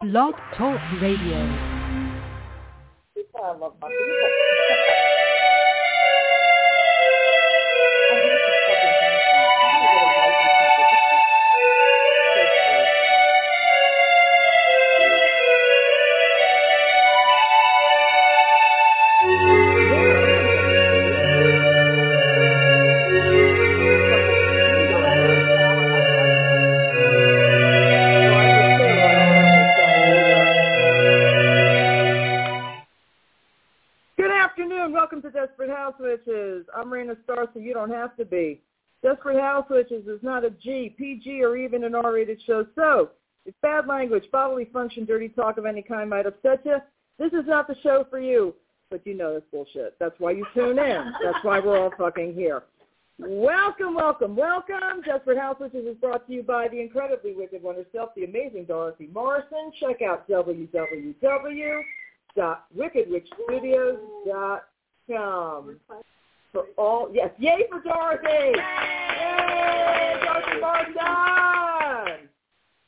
Blog Talk Radio. I love my. House Witches. I'm Raina Star, so you don't have to be. Desperate House Witches is not a G, PG, or even an R-rated show. So, if bad language, bodily function, dirty talk of any kind might upset you, this is not the show for you. But you know this bullshit. That's why you tune in. That's why we're all fucking here. Welcome, welcome, welcome. Desperate House Witches is brought to you by the incredibly wicked one herself, the amazing Dorothy Morrison. Check out www.wickedwitchstudios.com for all. Yes, yay for Dorothy! Yay, Dorothy Morrison!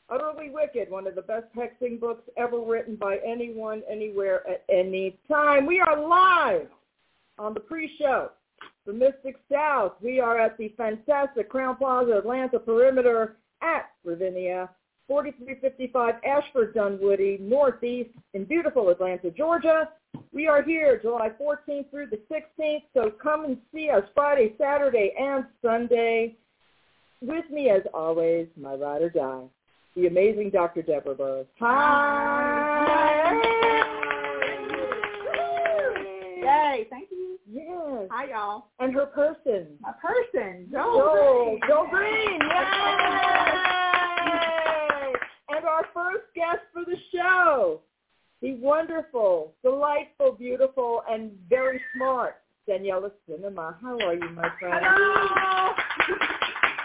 Utterly Wicked, one of the best hexing books ever written by anyone, anywhere, at any time. We are live on the pre-show for Mystic South. We are at the fantastic Crowne Plaza Atlanta Perimeter at Ravinia, 4355 Ashford Dunwoody, Northeast in beautiful Atlanta, Georgia. We are here July 14th through the 16th, so come and see us Friday, Saturday, and Sunday. With me, as always, my ride or die, the amazing Dr. Deborah Burrows. Hi! Yay, thank you. Yes. Hi, y'all. And her person, A person, Joel, Joel. Joel Green. Yay! And our first guest for the show, the wonderful, delightful, beautiful, and very smart Daniela Simina. How are you, my friend? Hello.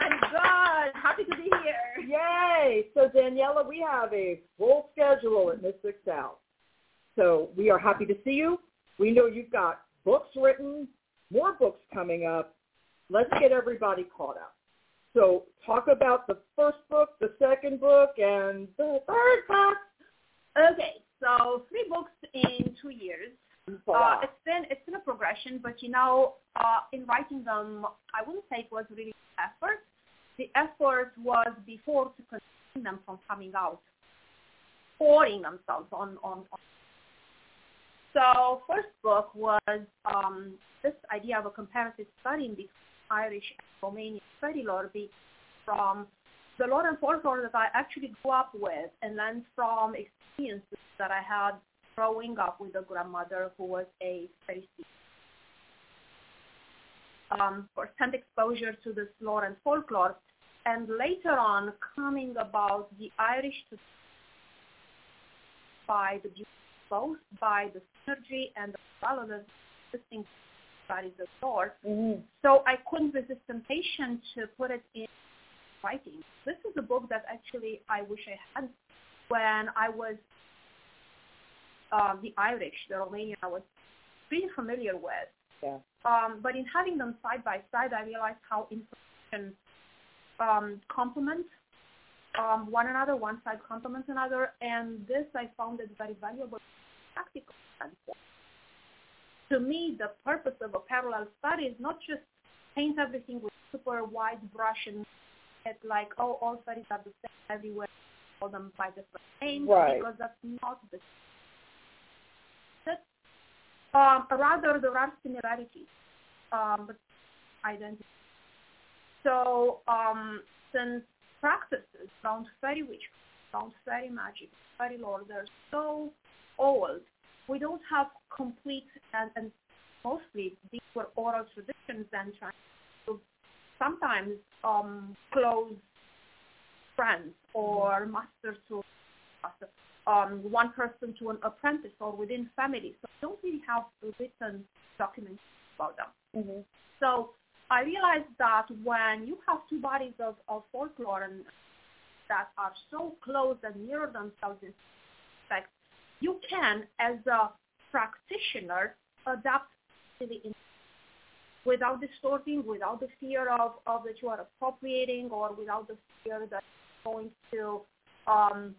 I'm good. Happy to be here. Yay! So Daniela, we have a full schedule at Mystic South. So we are happy to see you. We know you've got books written, more books coming up. Let's get everybody caught up. So talk about the first book, the second book, and the third book. Okay, so three books in two years. Uh, it's been it's been a progression, but you know, uh, in writing them, I wouldn't say it was really effort. The effort was before to contain them from coming out, pouring themselves on on. on. So first book was um, this idea of a comparative study between Irish and Romanian study lore from the lore and folklore that I actually grew up with and learned from experiences that I had growing up with a grandmother who was a very um, first-hand exposure to this lore and folklore, and later on coming about the Irish by the beauty both by the synergy and the well existing studies of lore. Mm-hmm. So I couldn't resist temptation to put it in writing. This is a book that actually I wish I had when I was um, the Irish, the Romanian, I was pretty familiar with. Yeah. Um, but in having them side by side, I realized how information um, complement um, one another, one side complements another, and this I found it very valuable practical standpoint. To me, the purpose of a parallel study is not just paint everything with super wide brush and like, oh, all studies are the same everywhere, call them by different names, Right. because that's not the um, rather, there are similarities, um, but identity. So, um, since practices around fairy witch, around fairy magic, fairy lore, they're so old, we don't have complete and, and mostly these were oral traditions and to sometimes um, close friends or master to um, one person to an apprentice or within family. So we don't really have written documents about them. Mm-hmm. So I realized that when you have two bodies of, of folklore and that are so close and mirror themselves in respect, you can, as a practitioner, adapt to the without distorting, without the fear of, of that you are appropriating or without the fear that you're going to um,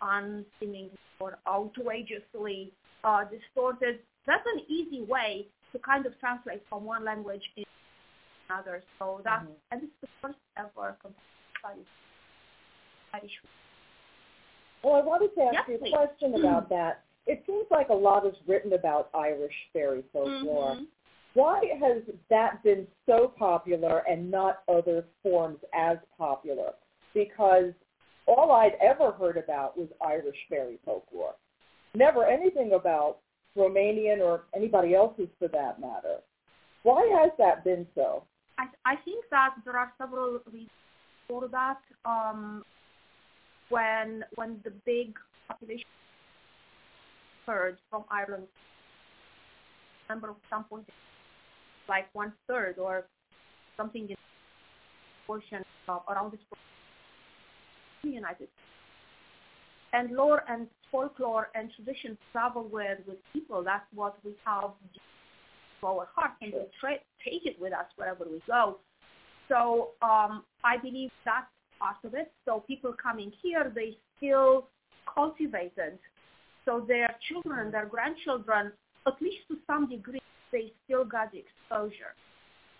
unseemingly or outrageously uh, distorted. That's an easy way to kind of translate from one language into another. So that Mhm. and it's the first ever study. Well, I wanted to ask Yes, you a question about that. It seems like a lot is written about Irish fairy folklore. Mhm. Why has that been so popular and not other forms as popular? Because all I'd ever heard about was Irish fairy folklore. Never anything about Romanian or anybody else's for that matter. Why has that been so? I, I think that there are several reasons for that. Um, when when the big population heard from Ireland, number of point like one third or something in portion of around this the United States. And lore and folklore and tradition travel with with people. That's what we have to our heart and we tra- take it with us wherever we go. So um, I believe that's part of it. So people coming here, they still cultivated. So their children, their grandchildren, at least to some degree, they still got the exposure.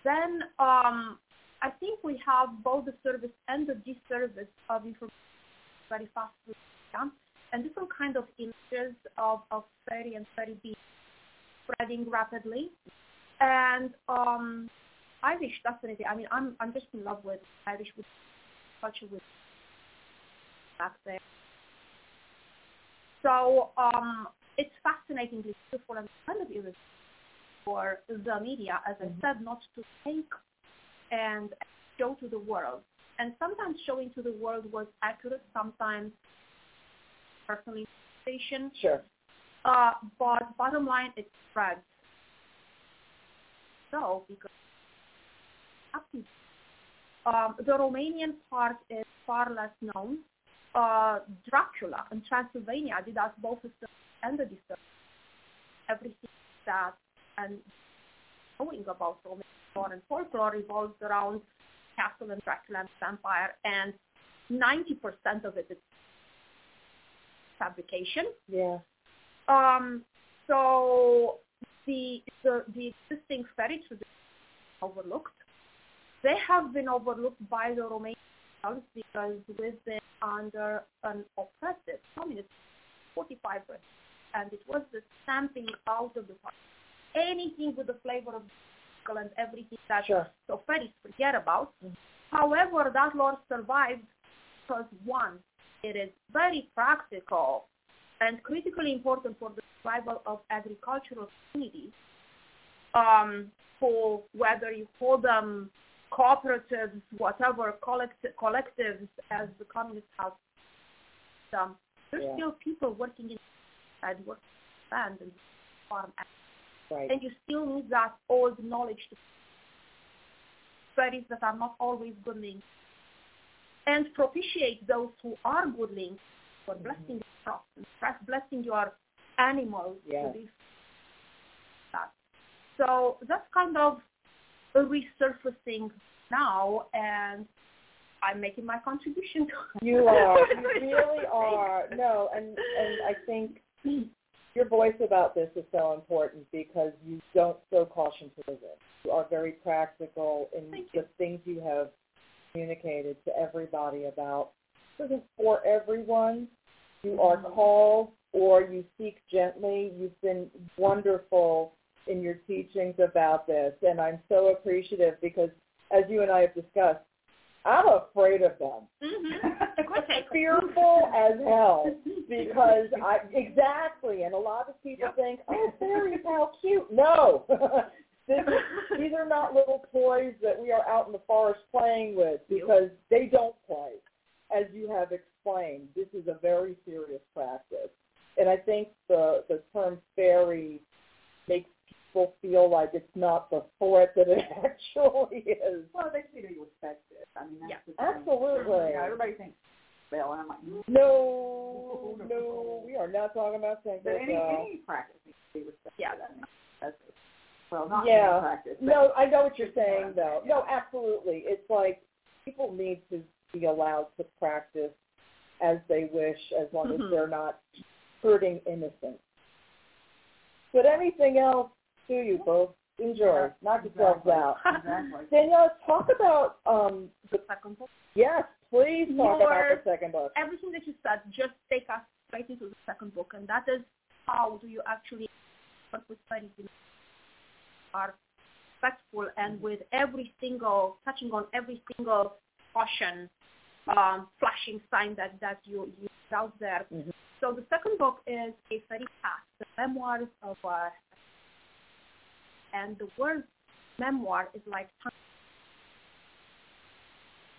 Then um, I think we have both the service and the disservice of information very fast and different kind of images of, of fairy and fairy beings spreading rapidly. And um, Irish definitely. I mean, I'm I'm just in love with Irish with culture with back there. So um, it's fascinatingly beautiful and kind of irresistible for the media, as I Mhm. said, not to take and show to the world. And sometimes showing to the world was accurate, sometimes personal interpretation. Sure. Uh, but bottom line, it spreads. So, because um, the Romanian part is far less known. Uh, Dracula in Transylvania did us both the service and the disservice. Everything that and knowing about Romanian lore and folklore revolves around castle and Dracula and vampire, and 90% of it is fabrication. Yeah. Um, so the, the the existing fairy traditions overlooked. They have been overlooked by the Romanians because we've been under an oppressive communist 45 years, and it was the stamping out of the party. Anything with the flavor of and everything that Sure. so fairies forget about. Mhm. However, that law survived because one, it is very practical and critically important for the survival of agricultural communities. Um, for whether you call them cooperatives, whatever collect- collectives, as the communists have some, there's Yeah. still people working in and working in land and farm Right. and you still need that old knowledge to studies that are not always good links and propitiate those who are good links for Mhm. blessing your crops and blessing your animals Yes. that. So that's kind of a resurfacing now and I'm making my contribution to You are. You really are. No, and and I think your voice about this is so important because you don't sow caution to the wind. You are very practical in Thank the things you have communicated to everybody about. This isn't for everyone. You are Mhm. called or you seek gently. You've been wonderful in your teachings about this, and I'm so appreciative because, as you and I have discussed, I'm afraid of them mm-hmm. fearful as hell because I exactly, and a lot of people Yep. think, oh, fairies, how cute. No, this, these are not little toys that we are out in the forest playing with because they don't play, as you have explained. This is a very serious practice, and I think the the term fairy makes people feel like it's not the threat that it actually is. Well, they see that you respect it. I mean, that's Yeah. the. Absolutely. Yeah, everybody thinks spell, and I'm like, mm. No, no, we are not talking about but Cinco any Bell. any practice needs to be respected. Yeah. I mean, that's well, not Yeah. any practice. But No, I know what you're saying, Yeah. though. No, absolutely. It's like people need to be allowed to practice as they wish, as long Mhm. as they're not hurting innocent. But anything else to you both? Enjoy. Knock yourselves Exactly. out. Exactly. Danielle, talk about um the Second book. yes, please talk Your- about the second book. Everything that you said, just take us straight into the second book, and that is how do you actually work with fairies in are respectful and with every single touching on every single caution, um, flashing sign that that you you put out there. Mhm. So the second book is a Fairy Path, the memoirs of uh, and the word memoir is like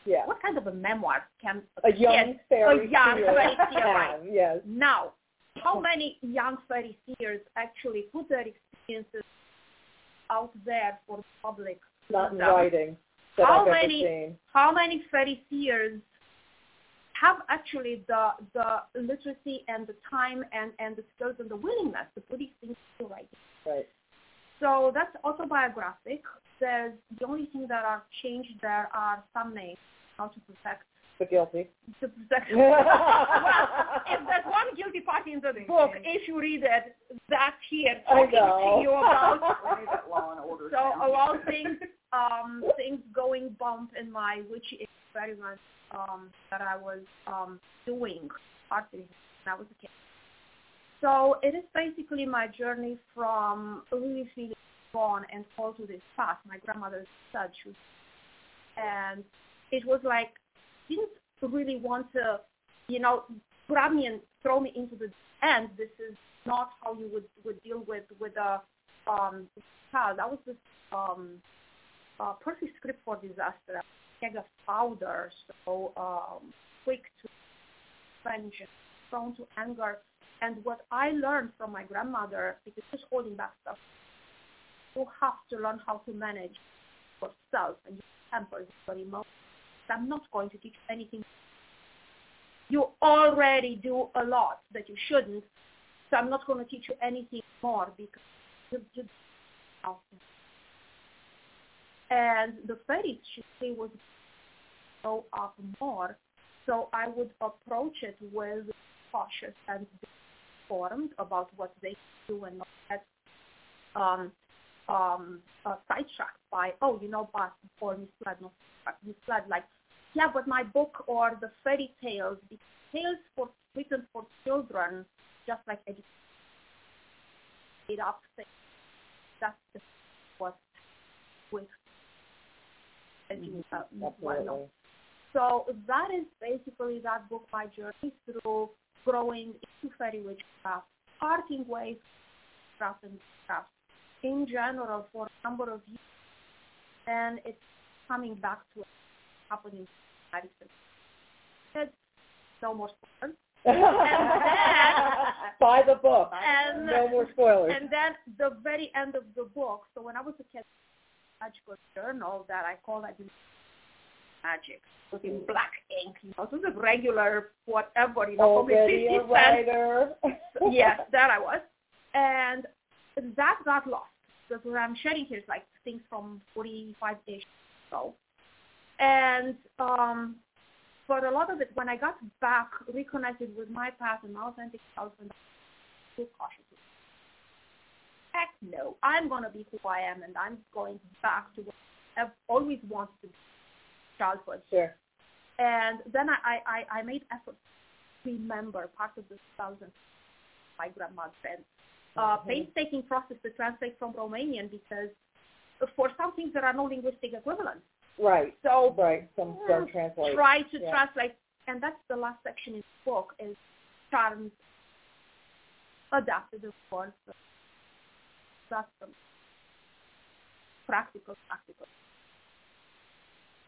Yeah. what kind of a memoir can A young fairy a young seer right. Yes. Now, how many young Pharisees actually put their experiences out there for the public? Not in writing How I've many-. How many Pharisees have actually the the literacy and the time and, and the skills and the willingness to put these things to writing? Right. So that's autobiographic. There's the only thing that are changed there are some names, how to protect The guilty. to protect. well, if there's one guilty party in the book, if you read it, that's here talking to you about We need that law and order. so now. a lot of things um things going bump in my witchy experiment um that I was um doing partly when I was a kid. So it is basically my journey from really feeling born and called to this path. My grandmother said she was, and it was like didn't really want to, you know, grab me and throw me into the end. This is not how you would would deal with with a um child. That was this um uh, perfect script for disaster. Keg of powder, so um, quick to vengeance, prone to anger. And what I learned from my grandmother, because she's holding back stuff, you have to learn how to manage yourself and your temper, your emotions. I'm not going to teach you anything. You already do a lot that you shouldn't, so I'm not going to teach you anything more because you, and the fairies she was go up more. So I would approach it with cautious and informed about what they do and not get um, um, uh, sidetracked by, oh, you know, but or misled, not misled, like, yeah, but my book or the fairy tales, the tales for written for children, just like education, made up things. That's just what with as you uh, well know. So that is basically that book, my journey through growing into fairy witchcraft, uh, parting ways craft and craft in general for a number of years. And it's coming back to happening in the No more spoilers. Buy the book. And, No more spoilers. and then the very end of the book, so when I was a kid, magical journal that I call like magic. It was in black ink, you know, it was a regular whatever, you know, probably Already 50 cents. writer. yes, that I was. And that got lost. Because what I'm sharing here is like things from 45-ish ago. And um, but a lot of it, when I got back, reconnected with my past and my authentic self, and was cautious. Heck no, I'm going to be who I am, and I'm going back to what I've always wanted to be, childhood. Sure. And then I, I, I made effort to remember part of the thousand my grandma said. Uh, Mhm. painstaking process to translate from Romanian because for some things there are no linguistic equivalents. Right. So Right. Some don't translate. try to Yeah. translate, and that's the last section in the book is charms adapted, of course. That's practical, practical.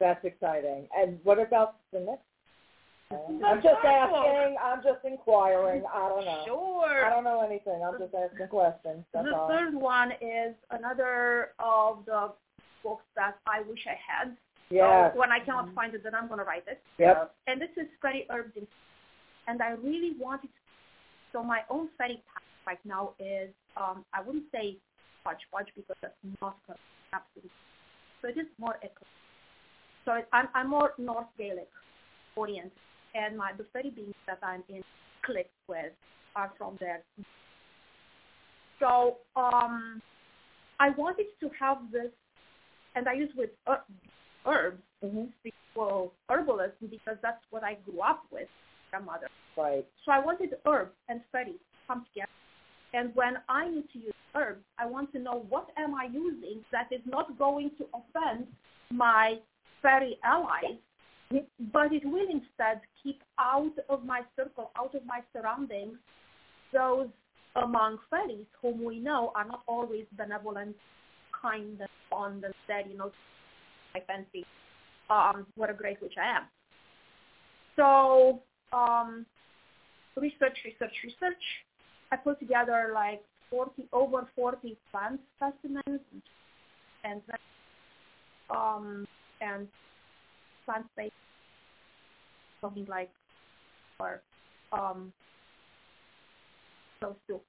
That's exciting. And what about the next? I'm just asking. I'm just inquiring. I don't know. Sure. I don't know anything. I'm just asking questions. That's the all. third one is another of the books that I wish I had. Yes. So when I cannot find it, then I'm going to write it. Yep. And this is fairy herbs, and I really wanted. To, so my own path right now is um, I wouldn't say fudge fudge because that's not absolutely. So it is more. So I'm I'm more North Gaelic oriented. and my the study beings that I'm in click with are from there. So um, I wanted to have this, and I use with uh, herbs, hmm well, herbalism because that's what I grew up with, grandmother. Right. So I wanted herbs and to come together. And when I need to use herbs, I want to know what am I using that is not going to offend my fairy allies, but it will instead keep out of my circle, out of my surroundings, those among fairies whom we know are not always benevolent, kind, and fond, and said, you know, I fancy um, what a great witch I am. So um, research, research, research. I put together like 40, over 40 plant specimens and um, and plant space, something like or um, close to.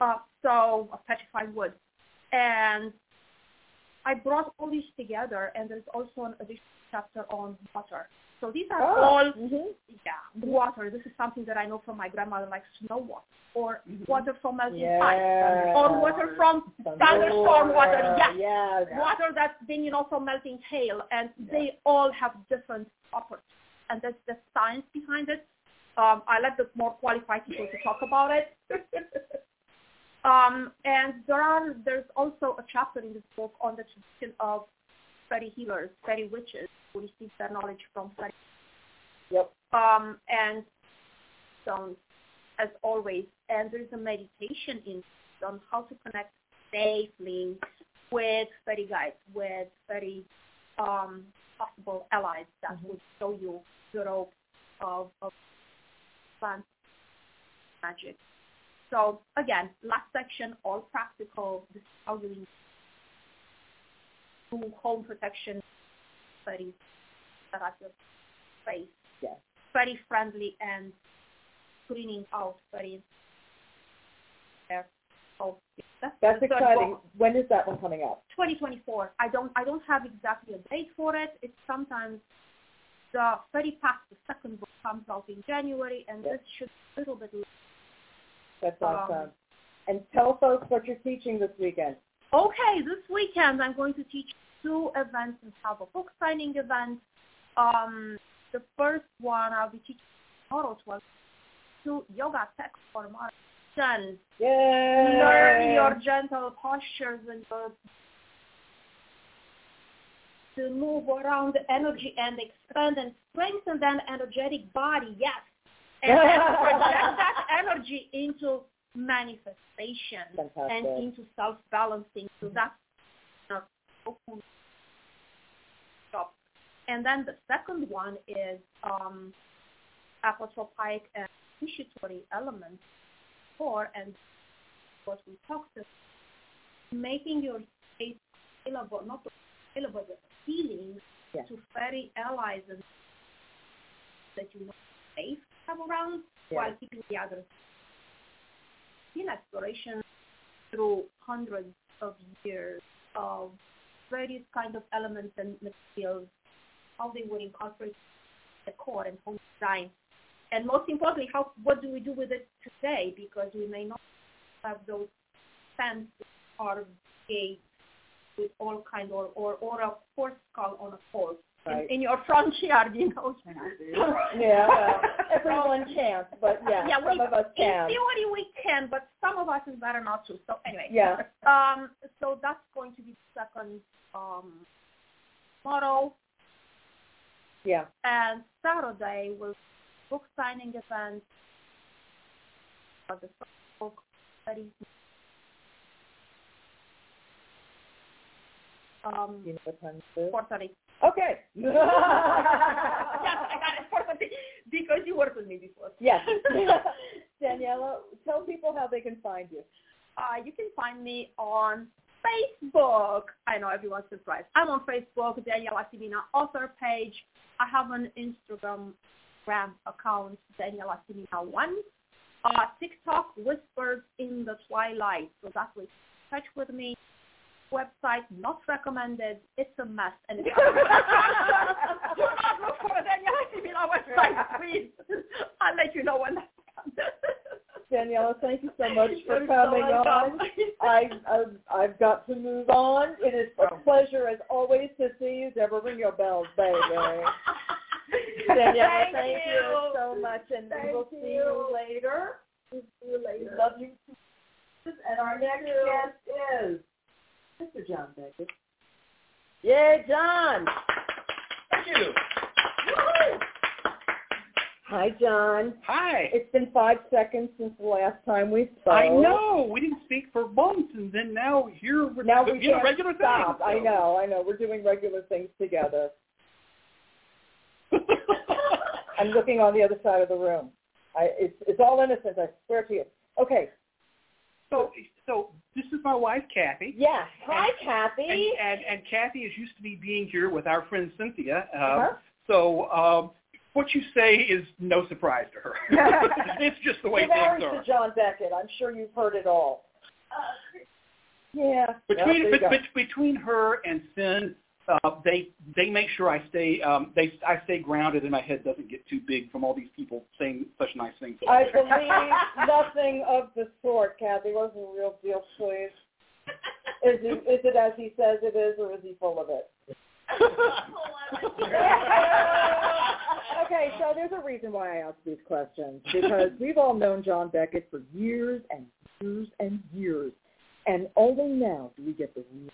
Uh, so a petrified wood, and I brought all these together, and there's also an additional chapter on water. So these are Oh. all hmm yeah, water. This is something that I know from my grandmother, like snow water, or Mhm. water from melting Yeah. ice, or water from thunderstorm water. Yes, Yeah. water that's been, you know, from melting hail, and they all have different properties, and there's the science behind it. Um, I let the more qualified people to talk about it. Um, and there are there's also a chapter in this book on the tradition of fairy healers, fairy witches who received their knowledge from fairy Yep. um, and so as always, and there's a meditation in on how to connect safely with fairy guides, with very um, possible allies that Mhm. would show you the rope of, of plant magic. So again, last section, all practical. This is how you do home protection that are your face Yes. very friendly and screening out very there. So that's, That's exciting. When is that one coming out? 2024. I don't I don't have exactly a date for it. It's sometimes the Fairy Path the second book comes out in January, and Yes. this should be a little bit. Later. That's Um, awesome. and tell folks what you're teaching this weekend. Okay, this weekend I'm going to teach two events and have a book signing event. Um, the first one I'll be teaching tomorrow, 12 two yoga text for. Yay! learn your gentle postures and the, to move around the energy and expand and strengthen that energetic body, yes. And project that energy into manifestation Fantastic. and into self-balancing. So that's open. And then the second one is um, apotropaic and initiatory elements for and what we talked about, making your space available, not available, but Yeah. to fairy allies and that you know safe to have around Yeah. while keeping the others in exploration through hundreds of years of various kind of elements and materials, how they would incorporate the core and home design. And most importantly, how what do we do with it today? Because we may not have those fences or gates with all kind or or, or a horse skull on a pole Right. in, in your front yard, you know. Yeah, well, everyone can't, but yeah, yeah, some we, of us in theory we can, but some of us is better not to. So anyway, Yeah. um, so that's going to be the second um, tomorrow, Yeah. and Saturday will book signing event for the first book study. Um, You know what time it is? four thirty. Okay. yes, I got it. Because you worked with me before. yes. Daniela, tell people how they can find you. Uh, you can find me on Facebook. I know everyone's surprised. I'm on Facebook, Daniela Simina author page. I have an Instagram Gram account, Daniela Simina one. Uh, TikTok Whispers in the Twilight. So you can touch with me. Website, not recommended. It's a mess, and not look for Daniela Simina website, please. I'll let you know when that's done. Daniela, thank you so much for coming so on. I, I've, I've got to move on. It is a pleasure, as always, to see you. Deborah, ring your bells, baby. Daniela, Thank thank you. you. so much, and Thank we will see you you. later. See you We later. love you. And our next guest is Mr. John Beckett. Yay, John. Thank you. Hi, John. Hi. It's been five seconds since the last time we spoke. I know. We didn't speak for months, and then now here we're Now we doing a regular stop. thing. I know, I know. We're doing regular things together. I'm looking on the other side of the room. I, it's, it's all innocent, I swear to you. Okay, so, so this is my wife, Kathy. yes. Hi, And, Kathy. and, and Kathy is used to be being here with our friend Cynthia. Uh, Uh-huh. So um, what you say is no surprise to her. it's just the way You're things married are. to John Beckett. I'm sure you've heard it all. Yeah. Between there you go. bet- bet- between her and Sin, uh, they they make sure I stay um, they I stay grounded and my head doesn't get too big from all these people saying such nice things. I believe nothing of the sort, Kathy. What's the real deal, please? Is it, is it as he says it is, or is he full of it? okay, so there's a reason why I ask these questions because we've all known John Beckett for years and years and years, and only now do we get the real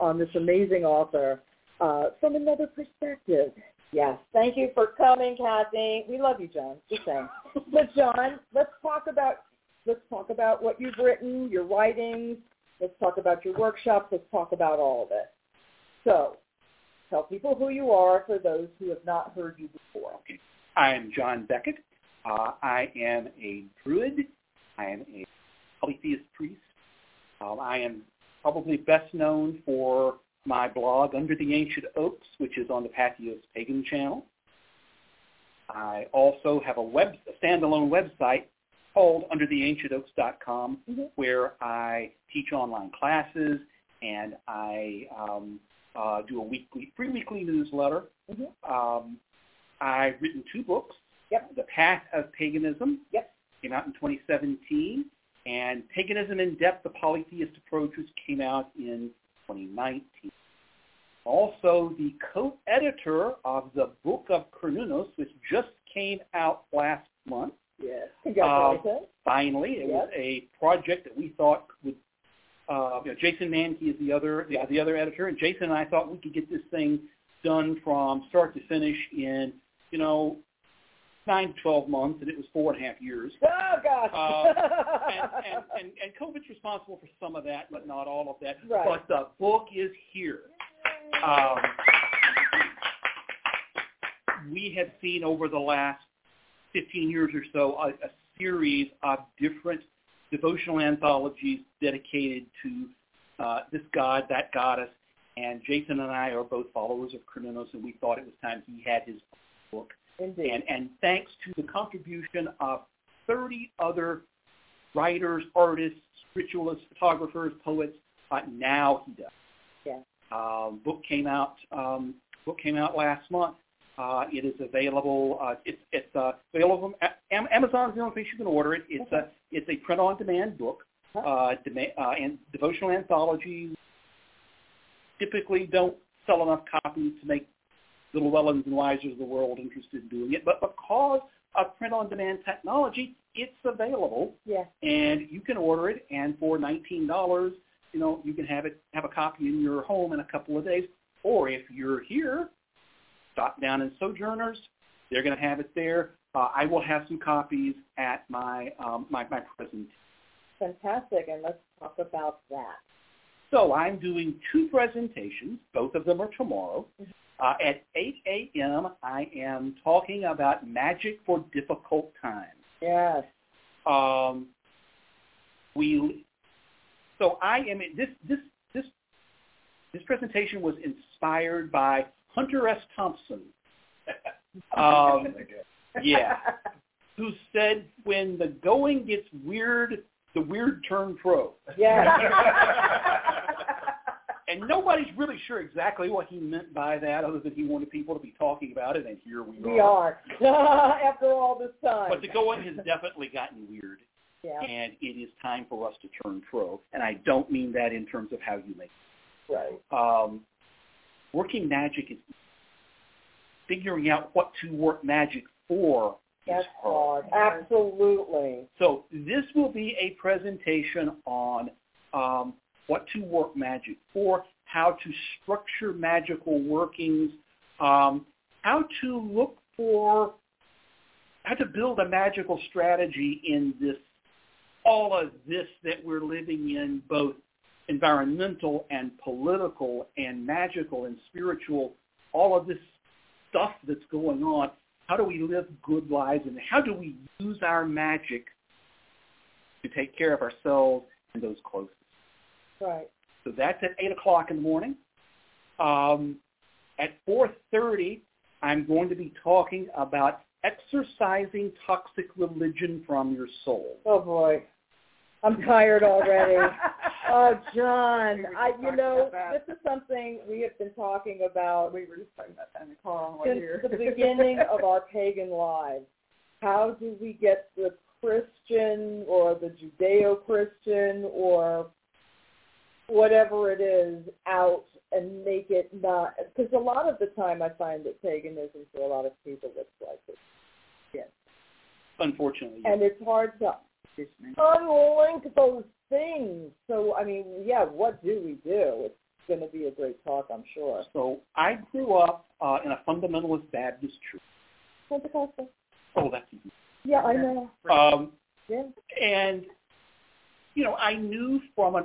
on this amazing author uh, from another perspective. Yes, thank you for coming, Kathy. We love you, John. Just saying. But John, let's talk about let's talk about what you've written, your writings. Let's talk about your workshops. Let's talk about all of it. So, tell people who you are for those who have not heard you before. I am John Beckett. Uh, I am a druid. I am a polytheist priest. Um, I am probably best known for my blog Under the Ancient Oaks, which is on the Patheos Pagan channel. I also have a web a standalone website called undertheancientoaks.com Mhm. where I teach online classes and I um, uh, do a weekly, free weekly newsletter. Mhm. Um, I've written two books. Yep. The Path of Paganism Yep. came out in 2017, and Paganism in Depth, the Polytheist Approach, which came out in 2019. Also, the co-editor of the Book of Cernunnos, which just came out last month. Yes. Congratulations. Finally, it was a project that we thought would. Uh, you know, Jason Mankey is the other the, the other editor, and Jason and I thought we could get this thing done from start to finish in you know nine to twelve months, and it was four and a half years. oh gosh. Uh, and, and, and, and COVID's responsible for some of that, but not all of that. Right. But the book is here. Um, we have seen over the last 15 years or so a, a series of different devotional anthologies dedicated to uh, this god, that goddess, and Jason and I are both followers of Cernunnos, and we thought it was time he had his book. Indeed. And, and thanks to the contribution of 30 other writers, artists, ritualists, photographers, poets, uh, now he does. Yeah. Um, book came out. Um, book came out last month. Uh, it is available. Uh, it's it's uh, available. From, Am- Amazon's the only place you can order it. It's a it's a print-on-demand book. Uh, dema- uh, and devotional anthologies typically don't sell enough copies to make the Llewellyns and Weisers of the world interested in doing it. But because of print-on-demand technology, it's available, yeah. and you can order it. And for nineteen dollars, you know, you can have it have a copy in your home in a couple of days. Or if you're here, stop down in Sojourners. They're going to have it there. Uh, I will have some copies at my um, my my present. Fantastic. And let's talk about that. So I'm doing two presentations. Both of them are tomorrow. Uh, at 8 a.m., I am talking about magic for difficult times. Yes. Um, we, so I am this this this this presentation was inspired by Hunter S. Thompson. Um, yeah, who said when the going gets weird, the weird turn pro. Yes. nobody's really sure exactly what he meant by that, other than he wanted people to be talking about it, and here we, are. We are. After all this time. But the going has definitely gotten weird, yeah, and it is time for us to turn pro. And I don't mean that in terms of how you make. right. It. Um, working magic is figuring out what to work magic for. That's is hard. hard. Absolutely. So this will be a presentation on um, what to work magic for, how to structure magical workings, um, how to look for, how to build a magical strategy in this, all of this that we're living in, both environmental and political and magical and spiritual, all of this stuff that's going on. How do we live good lives and how do we use our magic to take care of ourselves and those closest? Right. So that's at 8 o'clock in the morning. Um, at 4.30, I'm going to be talking about exercising toxic religion from your soul. Oh boy. I'm tired already. oh, John, We I you know this is something we have been talking about we were just talking about that in the car on the way since here. the beginning of our pagan lives. How do we get the Christian or the Judeo-Christian or whatever it is out and make it not because a lot of the time I find that paganism for a lot of people looks like it, Unfortunately, and it's hard to unlink those things. So I mean, yeah, what do we do? It's going to be a great talk, I'm sure. So I grew up uh, in a fundamentalist Baptist church. Pentecostal. Oh, that's easy. Yeah, I know. Um, Yeah. and you know, I knew from an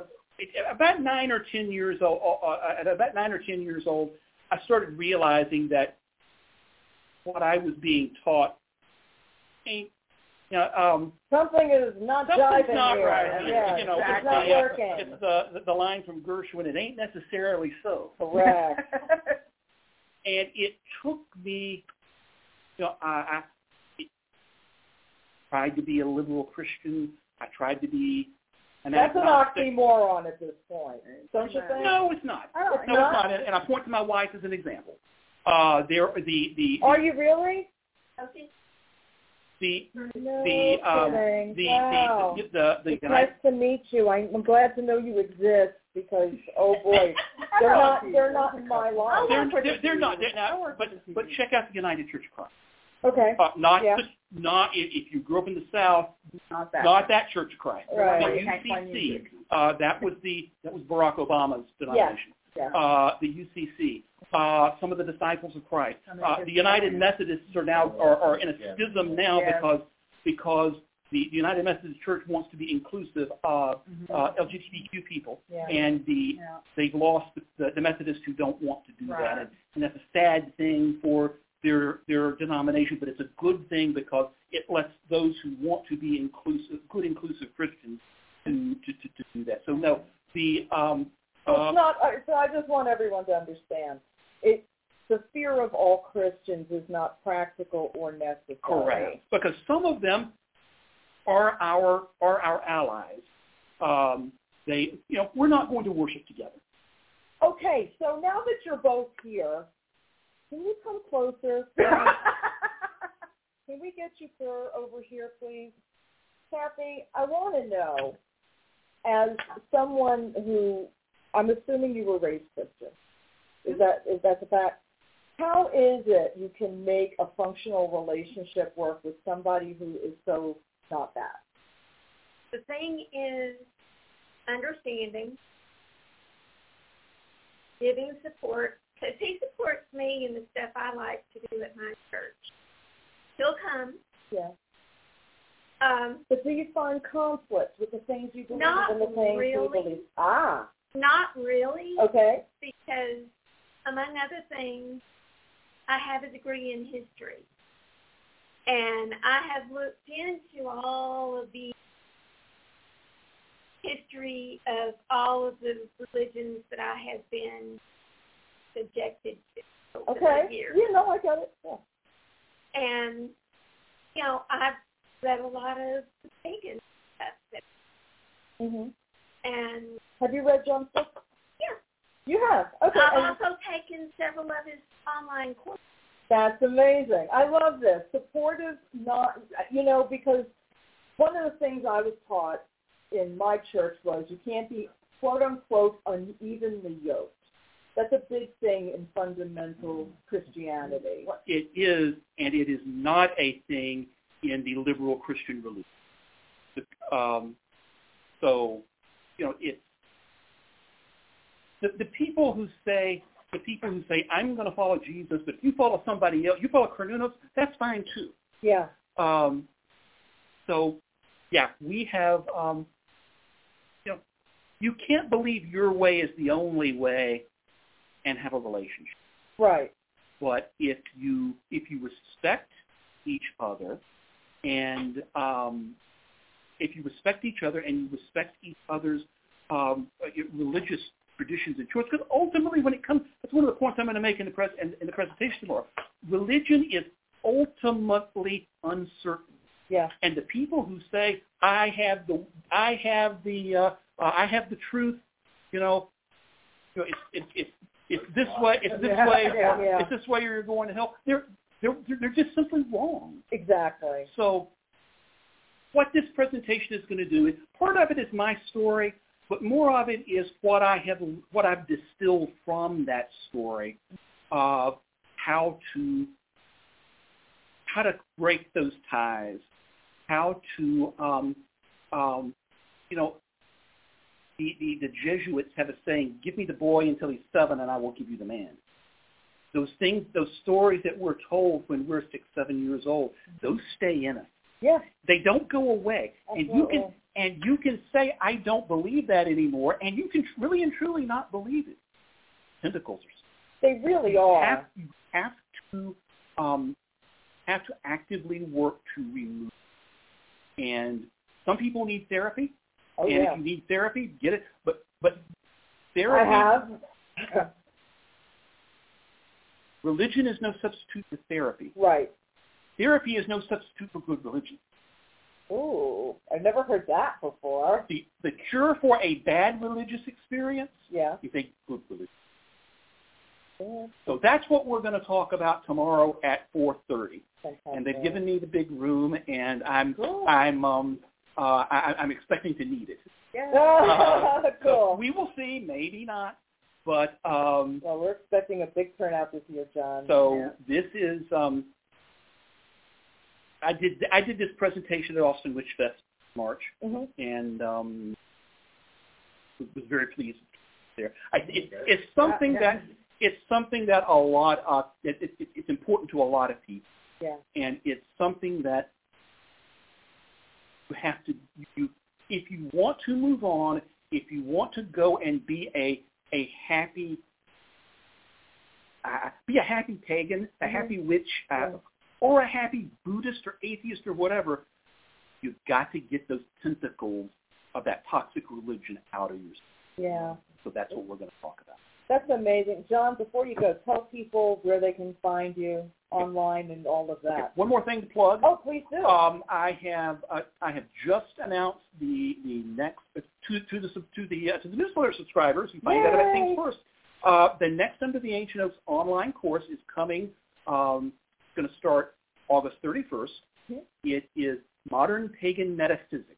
about nine or ten years old. Uh, at about nine or ten years old, I started realizing that what I was being taught ain't. You know, um, Something is not something's not here. right. Yeah, you know, it's it's, not the, working. it's the, the the line from Gershwin. It ain't necessarily so. Correct. and it took me, you know, I, I tried to be a liberal Christian. I tried to be an That's an oxymoron at this point, don't you think? No, it's not. I no, it's not. And, and I point to my wife as an example. Uh, there, the the Are you really? Okay. the No the um, the, wow. the the the the nice to meet you. I'm I'm glad to know you exist because oh boy, they're not they're not in my life. they're, they're, they're not. They're not but but check out the United Church of Christ. Okay. Uh, not Yeah. the, not if, if you grew up in the South, Not that. not that Church of Christ. Right. The Well, you can't find UCC. Uh, that was the that was Barack Obama's denomination. Yeah. Uh, the UCC. Uh, some of the Disciples of Christ. Uh, the United. Methodists are now are, are in a Yeah. schism now Yeah. because because the, the United Methodist Church wants to be inclusive of Mhm. uh, LGBTQ people, Yeah. and the Yeah. they've lost the, the Methodists who don't want to do Right. that, and, and that's a sad thing for their their denomination, but it's a good thing because it lets those who want to be inclusive, good inclusive Christians, to to, to, to do that. So no, the um, uh, it's not. So I just want everyone to understand. It the fear of all Christians is not practical or necessary. Correct. Because some of them are our are our allies. Um, they, you know, we're not going to worship together. Okay, so now that you're both here, can you come closer? Can we get you for over here, please? Kathy, I want to know, as someone who, I'm assuming you were raised Christian. Is that is that the fact? How is it you can make a functional relationship work with somebody who is so not that? The thing is understanding, giving support, because he supports me in the stuff I like to do at my church. He'll come. Yeah. Um, But do you find conflict with the things you believe Not and the things really. you believe? Ah, not really, okay. because among other things, I have a degree in history. And I have looked into all of the history of all of the religions that I have been subjected to over Okay. the years. You know, I got it. Yeah. And, you know, I've read a lot of pagan stuff. Hmm and, Have you read John's book? yeah, You have. Okay. I've and also taken several of his online courses. that's amazing. I love this. Supportive, not, you know, because one of the things I was taught in my church was you can't be, quote unquote, unevenly yoked. That's a big thing in fundamental Christianity. It is, and it is not a thing in the liberal Christian religion. Um, so, you know, it's the, the people who say the people who say I'm going to follow Jesus, but if you follow somebody else, you follow Cernunnos, that's fine too. Yeah. Um, so, yeah, we have, um, you know, you can't believe your way is the only way and have a relationship. Right. But if you if you respect each other, and um, if you respect each other and you respect each other's um, religious traditions and choices, because ultimately, when it comes, that's one of the points I'm going to make in the pres in, in the presentation tomorrow. Religion is ultimately uncertain. Yeah. And the people who say I have the I have the uh, uh, I have the truth, you know, you know, it's it's it's it's this way, it's this Yeah, way, yeah, yeah. it's this way you're going to hell. They're they're they're just simply wrong. Exactly. So what this presentation is going to do is part of it is my story, but more of it is what I have what I've distilled from that story of how to how to break those ties, how to um, um, you know the, the, the Jesuits have a saying, give me the boy until he's seven and I will give you the man. Those things, those stories that we're told when we're six, seven years old, those stay in us. Yeah. They don't go away. And you can Absolutely. and you can say, I don't believe that anymore, and you can really and truly not believe it. Tentacles are They really you are. have, you have to um, have to actively work to remove. And some people need therapy, Oh and yeah. if you need therapy, get it. But but therapy. I have. religion is no substitute for therapy. right. Therapy is no substitute for good religion. Ooh, I've never heard that before. The the cure for a bad religious experience Yeah. is a good religion. Yeah. So that's what we're going to talk about tomorrow at 4:30. Fantastic. And they've given me the big room, and I'm Cool. I'm um uh I, I'm expecting to need it. Ah, Uh, so cool. we will see, maybe not, but um Well, we're expecting a big turnout this year, John. so Yeah. this is um I did I did this presentation at Austin Witch Fest in March, Mhm. and um was very pleased there. I, it, it's something Yeah, that it's something that a lot of it, it, it, it's important to a lot of people, Yeah. and it's something that you have to you if you want to move on, if you want to go and be a a happy uh, be a happy pagan, a Mhm. happy witch, uh, Yeah. or a happy Buddhist or atheist or whatever, you've got to get those tentacles of that toxic religion out of yourself. Yeah. So that's what we're going to talk about. That's amazing. John, before you go, tell people where they can find you online and all of Okay, that. one more thing to plug. Oh, please do. Um, I have uh, I have just announced the the next uh, to to the to the uh, to the newsletter subscribers. You find out about Yay! things first. Uh, the next Under the Ancient Oaks online course is coming. Um, it's going to start August 31st. Mhm. It is Modern Pagan Metaphysics.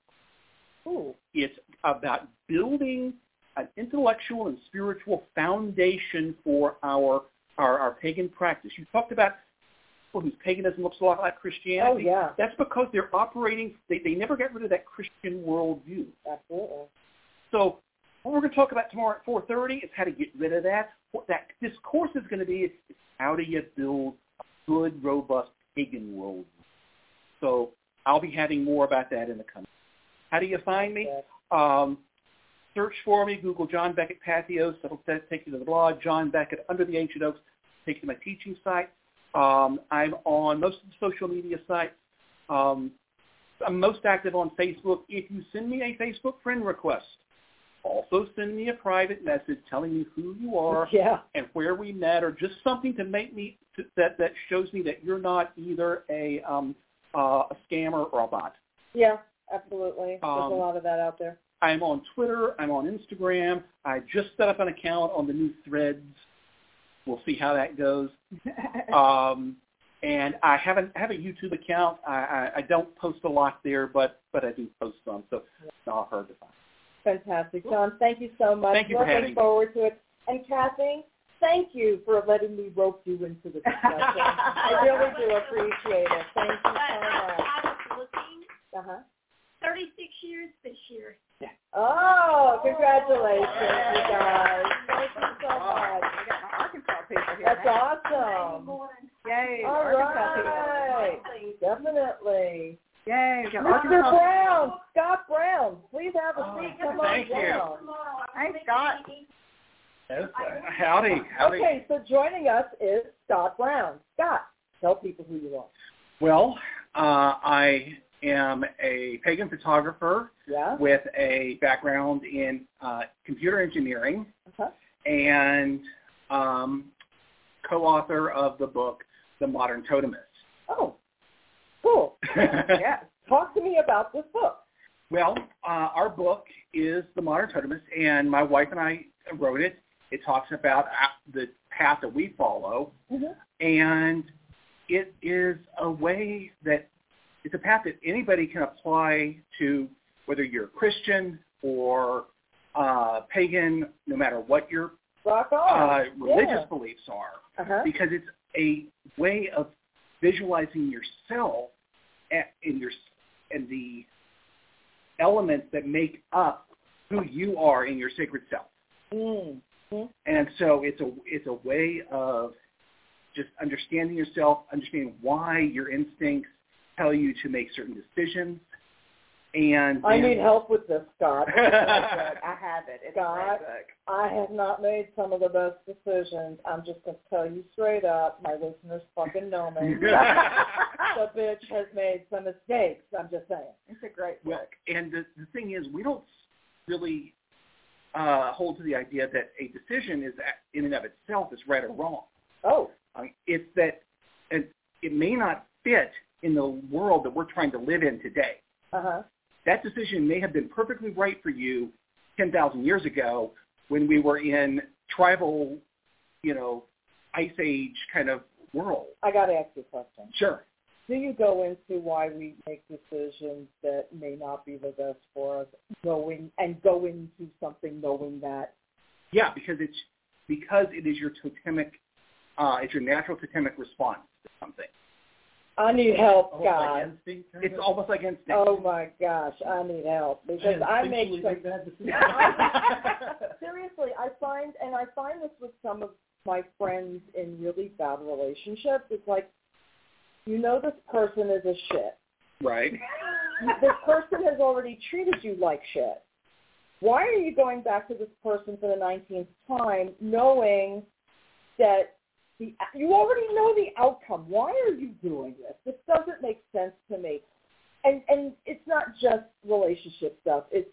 Ooh. It's about building an intellectual and spiritual foundation for our our, our pagan practice. You talked about people whose paganism looks a lot like Christianity. Oh, yeah. That's because they're operating, they, they never got rid of that Christian worldview. Absolutely. So what we're going to talk about tomorrow at 4.30 is how to get rid of that. What that this course is going to be is how do you build a good, robust pagan worldview. So I'll be having more about that in the coming. How do you find me? Um, search for me, Google John Beckett Patheos. That'll take you to the blog. John Beckett Under the Ancient Oaks. Take you to my teaching site. Um, I'm on most of the social media sites. Um, I'm most active on Facebook. If you send me a Facebook friend request, also send me a private message telling me who you are Yeah. and where we met, or just something to make me to, that that shows me that you're not either a um, uh, a scammer or a bot. Yeah, absolutely. There's Um, a lot of that out there. I'm on Twitter. I'm on Instagram. I just set up an account on the new Threads. We'll see how that goes. Um, and I have a, I have a YouTube account. I, I, I don't post a lot there, but but I do post some, so it's not hard to find. Fantastic. John, thank you so much. Thank you for Looking having me. forward to it. And Kathy, thank you for letting me rope you into the discussion. I really do appreciate it. Thank you so much. I was looking Uh-huh. 36 years this year. Yeah. Oh, congratulations, you guys. Thank you so much. We got my Arkansas people here. That's now. awesome. Yay, All Arkansas people. right. Definitely. Yay, we Mr. Arkansas. Brown, Scott Brown, please have a Oh, seat. Come on thank you. down. Hey, Scott. Yes, uh, howdy, howdy. Okay, so joining us is Scott Brown. Scott, tell people who you are. Well, uh, I am a pagan photographer Yeah? with a background in uh, computer engineering Uh-huh. and um, co-author of the book The Modern Totemist. Oh, cool. Yeah. Talk to me about this book. Well, uh, our book is The Modern Totemist, and my wife and I wrote it. It talks about uh, the path that we follow, Mhm. and it is a way that it's a path that anybody can apply to whether you're Christian or uh, pagan, no matter what your Rock uh, religious beliefs are, Uh-huh. because it's a way of visualizing yourself a- in your and the elements that make up who you are in your sacred self. Mm. Mm. And so it's a it's a way of just understanding yourself, understanding why your instincts tell you to make certain decisions. And I then- need help with this, Scott. I have it. It's Scott. I have not made some of the best decisions. I'm just going to tell you straight up. My listeners fucking know me. the bitch has made some mistakes. I'm just saying. It's a great Well, book. and the, the thing is, we don't really uh, hold to the idea that a decision is in and of itself is right or wrong. Oh, it's that it, it may not fit in the world that we're trying to live in today. uh-huh. That decision may have been perfectly right for you 10,000 years ago when we were in tribal, you know, ice age kind of world. I got to ask you a question. Sure. Do you go into why we make decisions that may not be the best for us, knowing and go into something knowing that? Yeah, because it's because it is your totemic, uh, it's your natural totemic response to something. I need help, Scott. It's almost like instinct. Oh my gosh, I need help because I make some seriously, I find, and I find this with some of my friends in really bad relationships. It's like, you know, this person is a shit. Right. This person has already treated you like shit. Why are you going back to this person for the 19th time, knowing that the, you already know the outcome? Why are you doing this? This doesn't make sense to me. And and it's not just relationship stuff. It's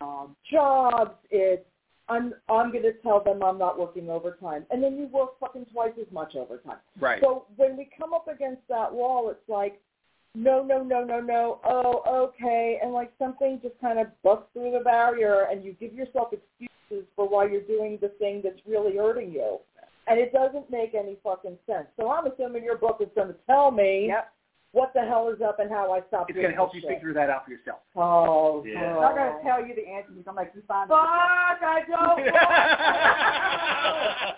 um, jobs. It's I'm I'm going to tell them I'm not working overtime, and then you work fucking twice as much overtime. Right. So when we come up against that wall, it's like, no, no, no, no, no. Oh, okay, and like something just kind of busts through the barrier, and you give yourself excuses for why you're doing the thing that's really hurting you, and it doesn't make any fucking sense. So I'm assuming your book is going to tell me Yep. What the hell is up and how I stop it's doing going to help you shit. figure that out for yourself. Oh, Yeah. I'm not going to tell you the answers. I'm like, you find Fuck. I don't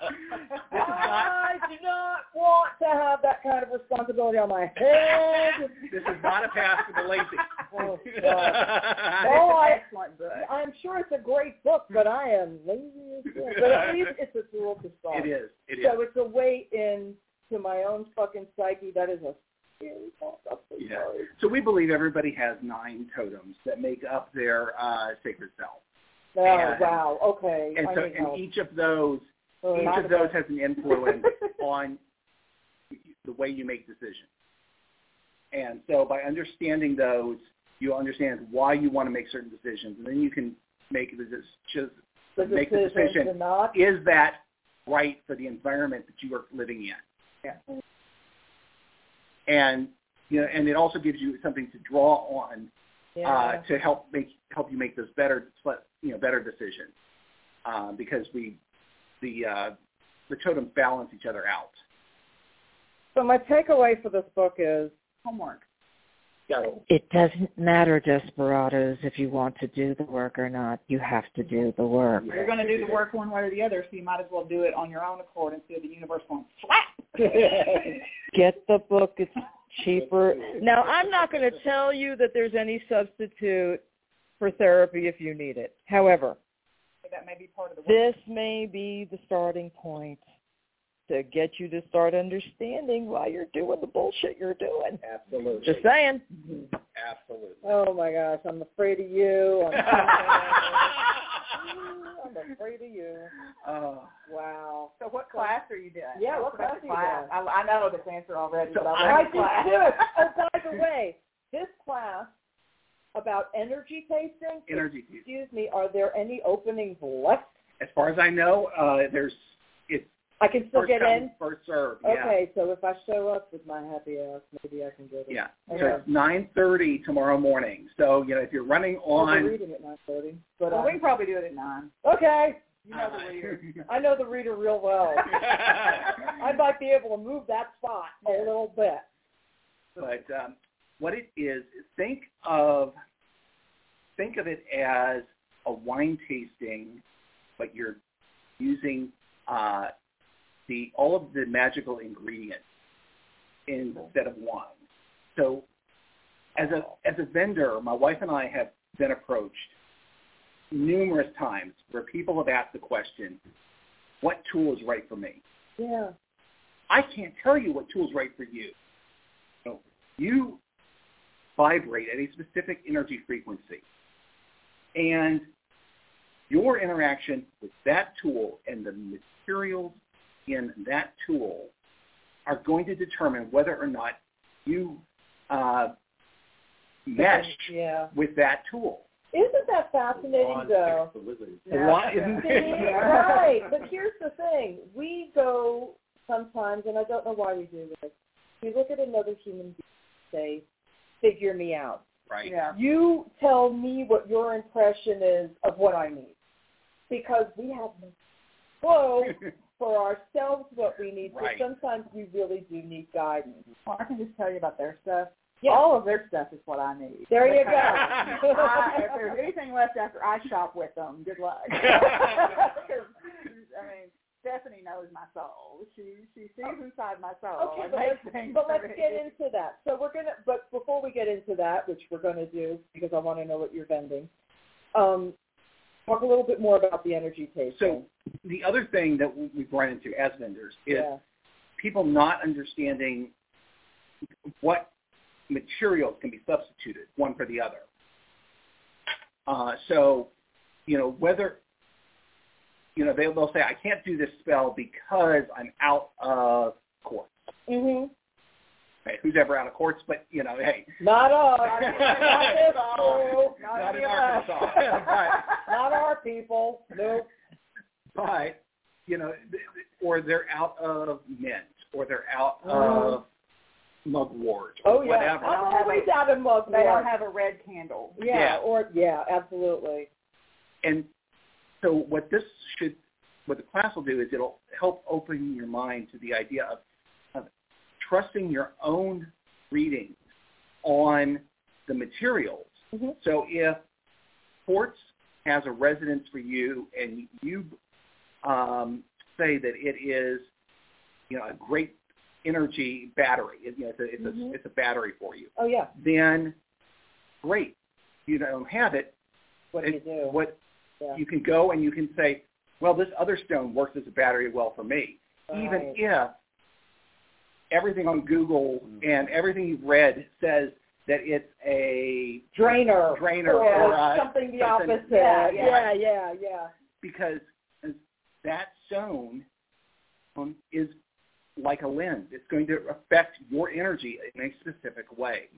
want I do not want to have that kind of responsibility on my head. this is not a path for the lazy. Oh, Oh, I, I'm sure it's a great book, but I am lazy as shit. But at least it's a tool to solve. it is. It is. So it's a way in to my own fucking psyche. That is a scary thought. I'm so Yeah. So we believe everybody has nine totems that make up their uh, sacred self, Oh, And- wow. Okay. and I so and help. each of those Oh, each of those has an influence on the way you make decisions. And so by understanding those, you understand why you want to make certain decisions, and then you can make the decision. the make the decision decision. to not. Is that right for the environment that you are living in? Yeah. And you know, and it also gives you something to draw on Yeah. uh, to help make help you make those better you know better decisions um, because we the uh, the totems balance each other out. so my takeaway for this book is Homework. It doesn't matter, desperados, if you want to do the work or not. You have to do the work. You're going to do the work one way or the other, so you might as well do it on your own accord instead of the universe going slap. Get the book. It's cheaper. Now, I'm not going to tell you that there's any substitute for therapy if you need it. However, That may be part of the work. this may be the starting point to get you to start understanding why you're doing the bullshit you're doing. Absolutely. Just saying. Absolutely. oh my gosh, I'm afraid of you. I'm, I'm afraid of you. Uh, Wow. So what class are you doing? Yeah, what What's class the are you I, I know this answer already, So but I I did class. too. Oh, by the way, this class about energy tasting. energy. Excuse me. Are there any openings left? As far as I know, uh, there's it's I can still first get come, in. first serve. Yeah. Okay, so if I show up with my happy ass, maybe I can get in. Yeah. Okay. So it's nine thirty tomorrow morning. So you know if you're running I'll be on. reading at nine thirty. But Well, uh, we can probably do it at nine. okay, You know the reader. I know the reader real well. I might be able to move that spot a little bit. but um, what it is, is think of think of it as a wine tasting, but you're using uh, the all of the magical ingredients instead of wine. So, as a as a vendor, my wife and I have been approached numerous times where people have asked the question, "What tool is right for me?" Yeah. I can't tell you what tool is right for you. So you vibrate at a specific energy frequency. And your interaction with that tool and the materials in that tool are going to determine whether or not you uh, mesh Yeah. with that tool. Isn't that fascinating though? Why isn't it? right. But here's the thing. We go sometimes, and I don't know why we do this. We look at another human being and say, figure me out. Right. Yeah. You tell me what your impression is of what I need. Because we have no clue for ourselves what we need. Right. So sometimes we really do need guidance. Well, I can just tell you about their stuff. Yeah. All of their stuff is what I need. There you go. I, if there's anything left after I shop with them, good luck. I mean, Stephanie knows my soul. She she sees inside my soul. Okay, but let's, but let's get into that. So we're gonna, but before we get into that, which we're gonna do because I want to know what you're vending, um, talk a little bit more about the energy tasting. So the other thing that we- we've run into as vendors is yeah, people not understanding what materials can be substituted one for the other. Uh, so, you know, whether, you know, they'll, they'll say, I can't do this spell because I'm out of quartz. mhm. Right? Who's ever out of quartz? But, you know, hey, Not us, Not not this this Not, Not in of Arkansas. us. not our people. Nope. but, you know, or they're out of mint, or they're out Mhm. of mugwort, Oh or yeah, whatever. I'm always out of mug. They don't have a red candle. Yeah, Yeah. or yeah, absolutely. and so what this should, what the class will do is it'll help open your mind to the idea of, of trusting your own readings on the materials. Mhm. So if quartz has a resonance for you and you um, say that it is, you know, a great energy battery, it, you know, it's a, it's, Mhm. a, it's a battery for you, Oh yeah. then great. You don't have it, What do you do? what yeah. you can go and you can say, well, this other stone works as a battery well for me, even if everything on Google and everything you've read says that it's a drainer, drainer or, or, uh, something the something- opposite. Yeah, yeah, yeah, yeah. because that stone um, is like a lens. It's going to affect your energy in a specific way.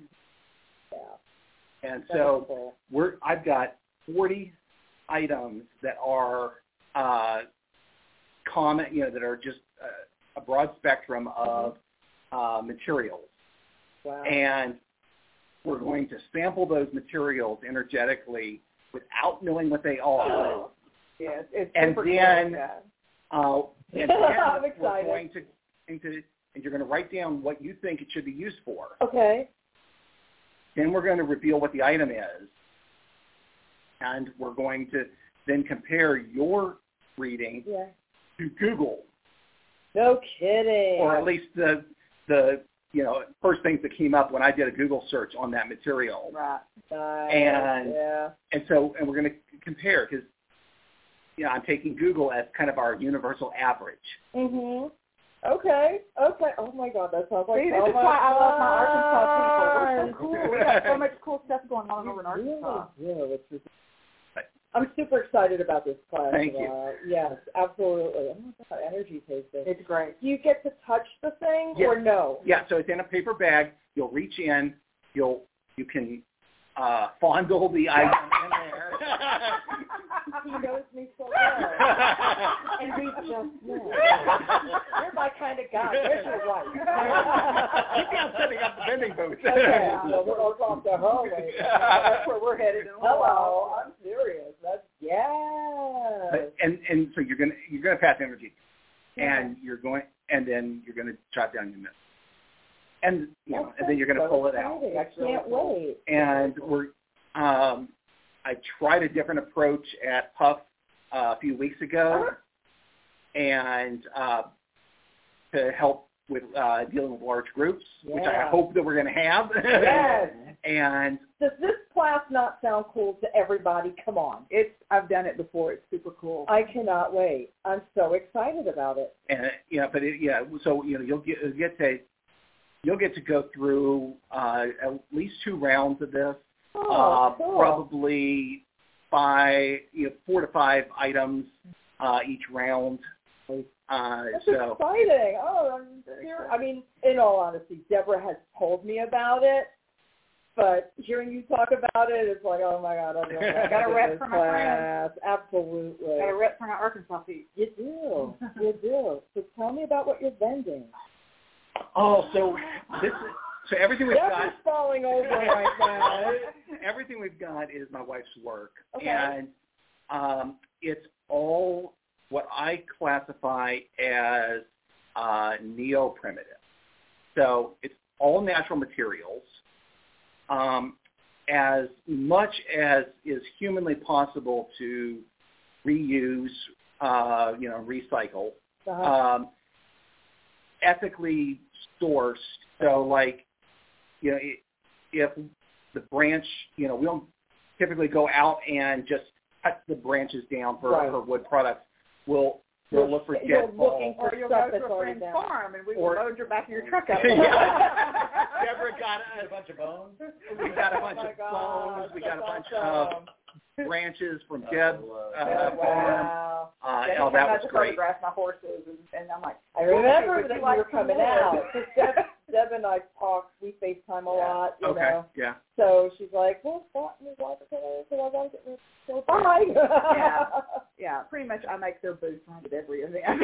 yeah. And That is so cool. we're I've got 40 items that are uh, common, you know, that are just uh, a broad spectrum of uh, materials. wow. And we're going to sample those materials energetically without knowing what they are. Yeah, it's And then- Uh, and then I'm we're going to, into, and you're going to write down what you think it should be used for. Okay. Then we're going to reveal what the item is, and we're going to then compare your reading Yeah. to Google, No kidding. or at least the the you know first things that came up when I did a Google search on that material. Right. Nice. and- yeah. And so, and we're going to compare because you know I'm taking Google as kind of our universal average. Mhm. Okay. Okay. Oh my God, that sounds like See, so this is much why I love my Arkansas people. We're so cool. We got so much cool stuff going on over in Really Arkansas. do. It's just- I'm super excited about this class. Thank you. uh, Yes, absolutely. Oh my God, energy tasting. It's great. Do you get to touch the thing Yes. or no? Yeah, so it's in a paper bag. You'll reach in. You'll you can uh, fondle the item in there. He knows me so well. and we just met. You're my kind of guy. Where's your wife? Keep on setting up the vending booth. okay, so we're off the hallway. That's where we're headed. Hello. I'm serious. That's. But- and and so you're gonna you're gonna pass energy, and you're going and then you're gonna jot down your notes, and you know, and then you're gonna So pull it out. I can't wait. And we're um, I tried a different approach at Puff uh, a few weeks ago, and uh, to help with uh, dealing with large groups, which I hope that we're going to have. Yes. and Does this class not sound cool to everybody? Come on. It's I've done it before. It's super cool. I cannot wait. I'm so excited about it. and know, but it, yeah, so you know, you'll get you'll get to you'll get to go through uh, at least two rounds of this. Oh, uh, cool. Probably five, you know, four to five items uh, each round. Uh, That's so exciting. Oh, I'm here. I mean, in all honesty, Deborah has told me about it, but hearing you talk about it, it's like, oh my God, I'm really Got a into rep this for my friends. class. Absolutely. Got a rep for my Arkansas feet. You do. You do. So tell me about what you're vending. oh, so this is so everything we've got. Deborah's falling over right now. everything we've got is my wife's work, Okay. and um, it's all what I classify as uh, neo-primitive. So it's all natural materials, um, as much as is humanly possible to reuse, uh, you know, recycle Uh-huh. um, ethically sourced. So like, you know, if the branch, you know, we don't typically go out and just cut the branches down for, Right. for wood products. We'll we'll look for You're dead looking balls. Or you'll Stuff go that's to a already friend's down. farm and we will Or- load your back of your truck up. Yeah. Deborah got a, bunch of bones. we got a bunch oh of God, bones. We got a bunch awesome. of branches from Deb's Oh, uh, Oh, farm. Uh, Yeah, oh, that came out was to great. photograph my horses, and, and I'm like, I remember that you you were coming wood? out. 'Cause Deb, Deb and I talk. We FaceTime a lot, you Okay, know. yeah. So she's like, well, thought me what can I so I want to get so bye. Yeah. yeah, pretty much I make their booth run at every event.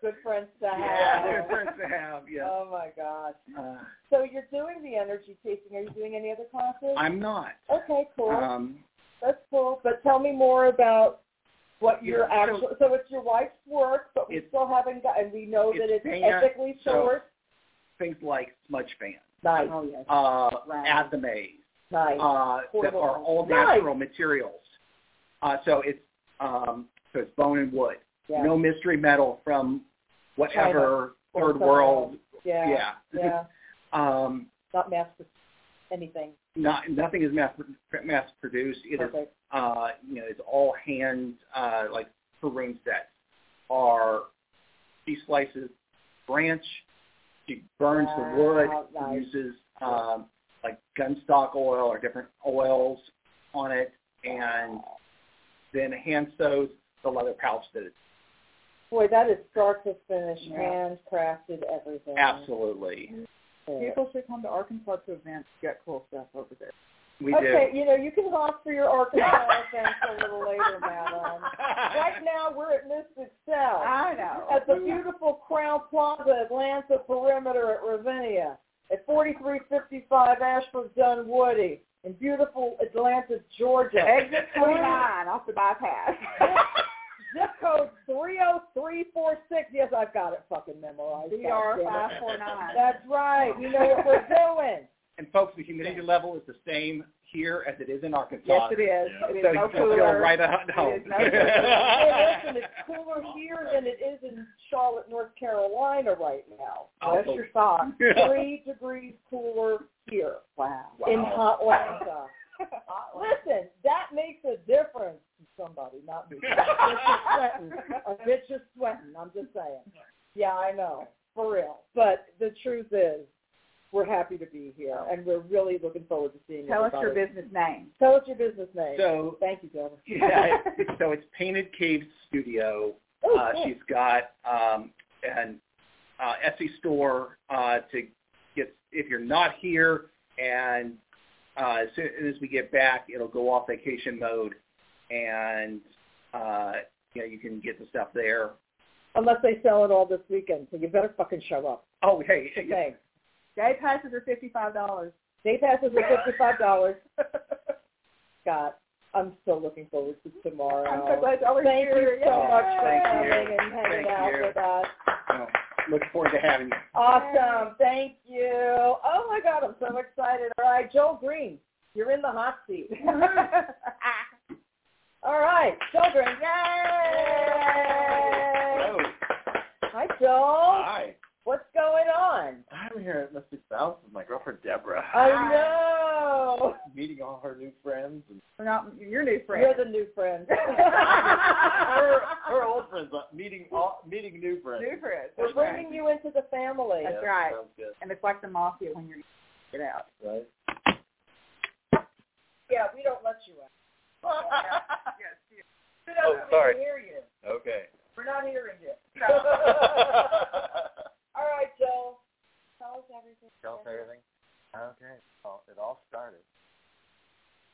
Good friends to have. Yeah, good friends to have. Yeah. Oh my gosh. Uh, So you're doing the energy tasting. Are you doing any other classes? I'm not. okay, cool. Um, That's cool. But tell me more about what your Yeah, so- actual. So, it's your wife's work, we It's- still haven't got, and we know that it's it's fan- ethically so- sourced. things like smudge fans, nice, oh yes. uh, Right. athames, nice. uh, that are all Nice. natural materials. Uh, so it's um, so it's bone and wood. yeah. No mystery metal from whatever Or third world. Yeah. Yeah. Yeah. um, Not mass anything. not nothing is mass mass produced. It is Perfect. uh, you know it's all hand uh, like for room sets are she slices branch, she burns Wow, the wood, nice. uses um, like gunstock oil or different oils on it, and then hand sews the leather pouch that it's Boy, that is start to finish, Yeah. handcrafted everything. absolutely People should come to Arkansas to events. You got cool stuff over there. We okay, do. you know, you can hop for your Arkansas events a little later, madam. Right now, we're at Mystic South I know. at the beautiful Crowne Plaza Atlanta Perimeter at Ravinia. at 4355 Ashford Dunwoody in beautiful Atlanta, Georgia. Exit 29 off the bypass. Zip code 30346. Yes, I've got it fucking memorized. DR God damn it. 549. That's right. You know what we're doing. And folks, the humidity level is the same here as it is in Arkansas. Yes, it is. Yeah. It is So no you feel cooler. right at home. It is no Hey, listen, it's cooler here than it is in Charlotte, North Carolina right now. Bless Oh. your socks. Three degrees cooler here Wow. in hot Atlanta. Listen, that makes a difference to somebody, not me. A bitch is sweating. A bitch is sweating. I'm just saying. Yeah, I know, for real. But the truth is, we're happy to be here, and we're really looking forward to seeing you. Tell us your everybody. business name. Tell us your business name. So Thank you, Deborah. yeah, so it's Painted Cave Studio. Oh, Uh, cool. she's got um, an uh, Etsy store uh, to get if you're not here, and uh, as soon as we get back, it'll go off vacation mode, and uh, you know you can get the stuff there. Unless they sell it all this weekend, so you better fucking show up. Oh, hey, Okay. Day passes are fifty-five dollars. Day passes are fifty-five dollars. Scott, I'm still looking forward to tomorrow. I'm so glad y'all are Thank here. you so Yay. much for Thank coming you. and hanging Thank out you. with us. oh, look forward to having you. Awesome. Thank you. Oh my God, I'm so excited. All right, Joel Green, you're in the hot seat. Mm-hmm. All right, Joel Green. Yay! Hello. Hi, Joel. Hi. What's going on? I'm here at Mystic South with my girlfriend Deborah. I know. Meeting all her new friends and We're not your new friends. You're the new friend. her, her old friends. uh, Meeting all, meeting new friends. new friend. We're bringing you into the family. That's Yeah, right. Sounds good. And it's like the mafia when you're get out. Right. Yeah, we don't let you out. yes. We Oh, don't sorry. hear you. Okay. We're not hearing you. All right, Joe. Tell us everything. Tell us everything. Okay. Well, it all started.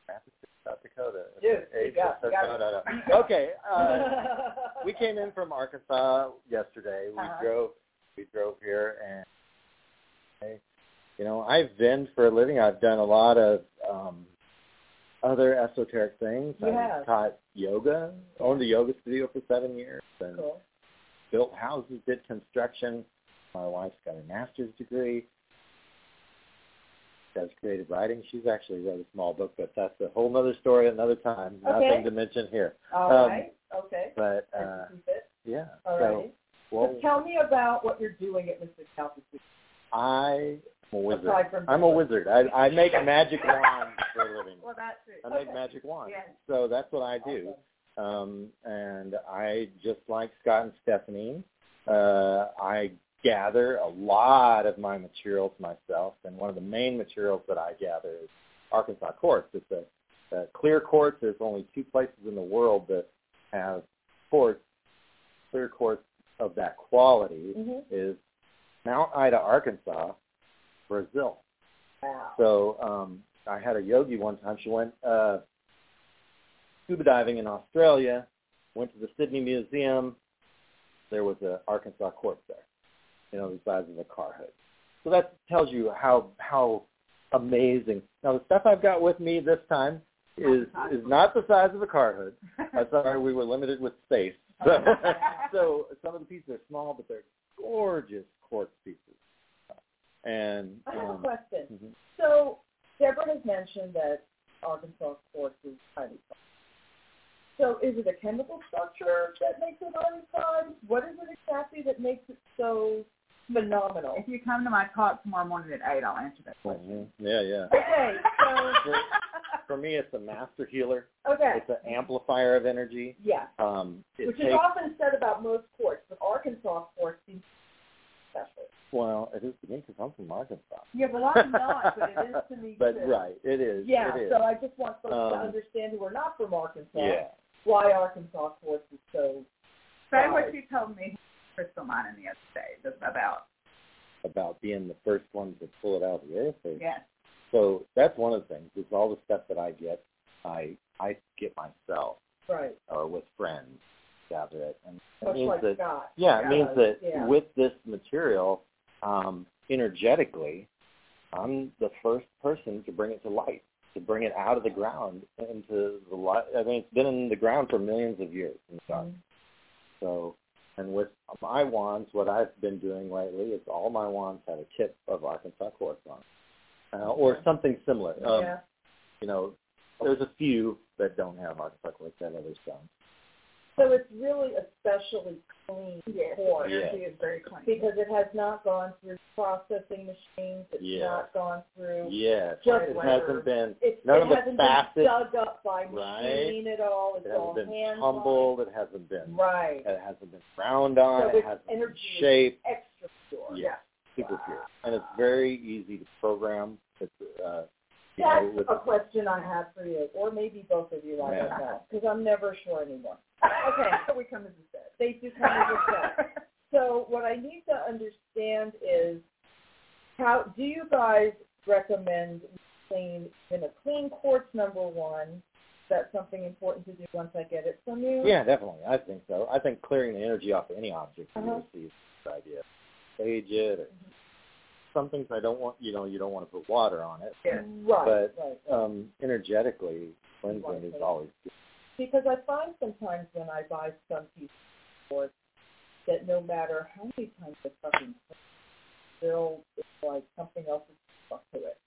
Massachusetts, South Dakota. Dude, you got- you got no, it. no, no. Okay. Uh, we came in from Arkansas yesterday. We Uh-huh. drove we drove here and you know, I've been for a living. I've done a lot of um other esoteric things. You I taught yoga, owned a yoga studio for seven years and Cool. built houses, did construction. My wife's got a master's degree. Does creative writing. She's actually wrote a small book, but that's a whole other story another time. Okay. Nothing to mention here. All Um, right. Okay. But uh yeah. All so right. well So tell me about what you're doing at Mr. This. I am a wizard. I'm a wizard. I I make magic wands for a living. Well, that's it. I make Okay. magic wands. Yes. So that's what I do. Um, and I just like Scott and Stephanie. Uh, I gather a lot of my materials myself, and one of the main materials that I gather is Arkansas quartz. It's a, a clear quartz. There's only two places in the world that have quartz, clear quartz of that quality. Mhm. Is Mount Ida, Arkansas, Brazil. Wow. So um, I had a yogi one time. She went uh, scuba diving in Australia, went to the Sydney Museum. There was a Arkansas quartz there, you know, the size of a car hood. So that tells you how how amazing. Now the stuff I've got with me this time is is not the size of a car hood. I'm sorry, we were limited with space. So, so some of the pieces are small, but they're gorgeous quartz pieces. And I have a um, question. mhm. So Deborah has mentioned that Arkansas quartz is highly. So is it a chemical structure that makes it highly prized? What is it exactly that makes it so phenomenal? If you come to my talk tomorrow morning at eight, I'll answer that question. Yeah, yeah. Okay, so For, for me, it's a master healer. okay, It's an amplifier of energy. yeah, Um, which takes, is often said about most quartz, but Arkansas quartz seems special. well, it is to me because I'm from Arkansas. Yeah, well, I'm not, but it is to me But too. right, it is. Yeah, it is. so I just want folks to Um, understand who are not from Arkansas yeah. why Arkansas quartz is so Say what you told me, Crystal Mining the other day just about. About being the first one to pull it out of the earth. or- Yes. So that's one of the things. Is all the stuff that I get, I I get myself right. or with friends gather it, and it means like that Scott. Yeah, it means that Yeah. with this material, um, energetically, I'm the first person to bring it to light, to bring it out of the ground into the light. I mean, it's been in the ground for millions of years in the dark. So, and with my wands, what I've been doing lately is all my wands have a tip of Arkansas quartz on, it. uh, or something similar. Um, yeah. You know, there's a few that don't have Arkansas quartz that other stones. So it's really especially clean Yes, quartz Yeah. energy is very clean. because it has not gone through processing machines. It's Yeah. not gone through. Yes, Just it whatever. hasn't been. It, None it of the hasn't facets- been dug up by Right. machine at all. It's It all hasn't been hands tumbled. It hasn't been. Right. It hasn't been frowned on. So it hasn't been energy is shaped. Extra pure. Yeah, super pure, and it's very easy to program. It's uh, That's a question I have for you, or maybe both of you. I don't Yeah. know, because I'm never sure anymore. Okay. We come as a set. They do come as a set. So what I need to understand is how do you guys recommend clean in a clean quartz number one? That's something important to do once I get it from you. yeah, definitely. I think so. I think clearing the energy off of any object Uh-huh. receive is a good idea. Sage it. Or some things I don't want. You know, you don't want to put water on it. Yeah. Right. But right. um, energetically, cleansing is always good. Because I find sometimes when I buy some piece of quartz that no matter how many times I fucking still it's like something else is stuck to it.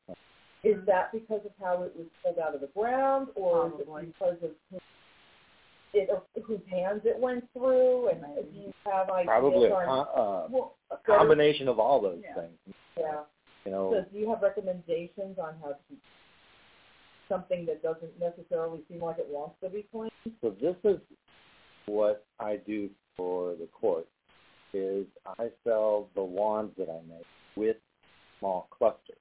Is that because of how it was pulled out of the ground, or Probably. is it because of who, it, whose hands it went through, and Maybe. do you have ideas Probably a, on? uh, well, a combination of all those Yeah. things. yeah. You know, So do you have recommendations on how to something that doesn't necessarily seem like it wants to be cleaned? So this is what I do for the court is I sell the wands that I make with small clusters.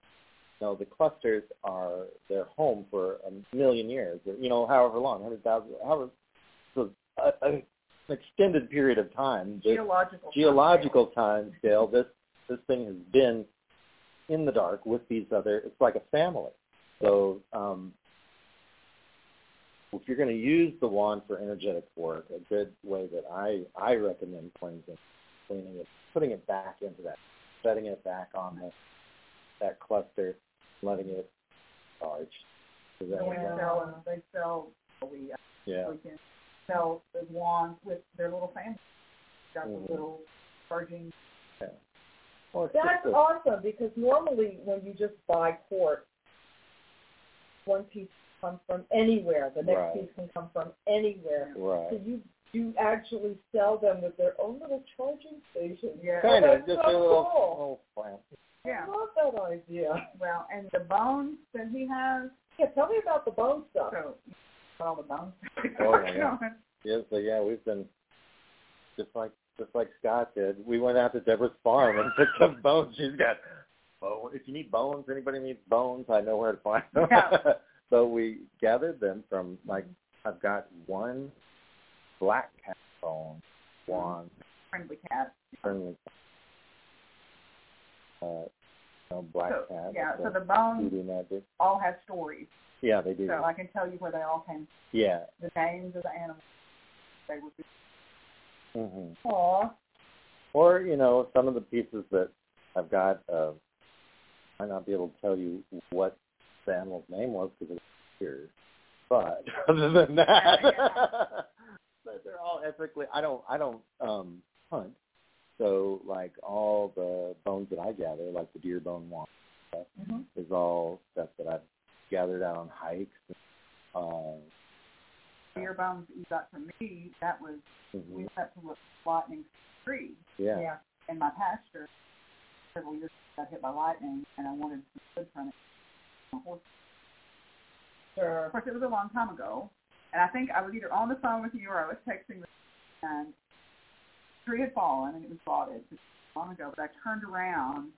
Now the clusters are their home for a million years, or you know, however long, hundred thousand, however, so a, a, an extended period of time. Geological. geological time scale, this this thing has been in the dark with these other. It's like a family. So um, if you're going to use the wand for energetic work, a good way that I I recommend cleansing, cleaning it, putting it back into that, setting it back on the, that cluster, letting it charge. Does that So make we sense? sell, they sell, we, uh, Yeah. we can sell the wands with their little fans. Got Mhm. the little charging. yeah. Well, That's awesome because normally when you just buy quartz, one piece comes from anywhere. The next Right. piece can come from anywhere. So you you actually sell them with their own little charging station. Yeah. Kind of just so a little, cool. little plant. Yeah. I love that idea. Well, and the bones that he has, Yeah, tell me about the bone stuff. so all the bones. Oh, yeah. Yeah, so yeah, we've been just like just like Scott did. We went out to Deborah's farm and picked up bones. She's got oh, if you need bones, anybody needs bones, I know where to find them. Yeah. so we gathered them from like I've got one black cat bone, one Friendly cat. friendly uh no black So, cat. yeah, so the bones all have stories. Yeah, they do. So I can tell you where they all came, yeah. the names of the animals. They would be. Mhm. Aw. Or, you know, some of the pieces that I've got, uh, might not be able to tell you what the animal's name was because it's here. But other than that, but they're all ethically. I don't. I don't um, hunt. So, like all the bones that I gather, like the deer bone one, stuff, Mhm. is all stuff that I've gathered out on hikes. Um, Deer bones that you got from me, that was, mhm. we had to look lightning tree Yeah. Yeah. in my pasture. Several years ago, got hit by lightning, and I wanted some wood from it. Sure. Of course, it was a long time ago, and I think I was either on the phone with you or I was texting with and the tree had fallen and it was rotted long ago, but I turned around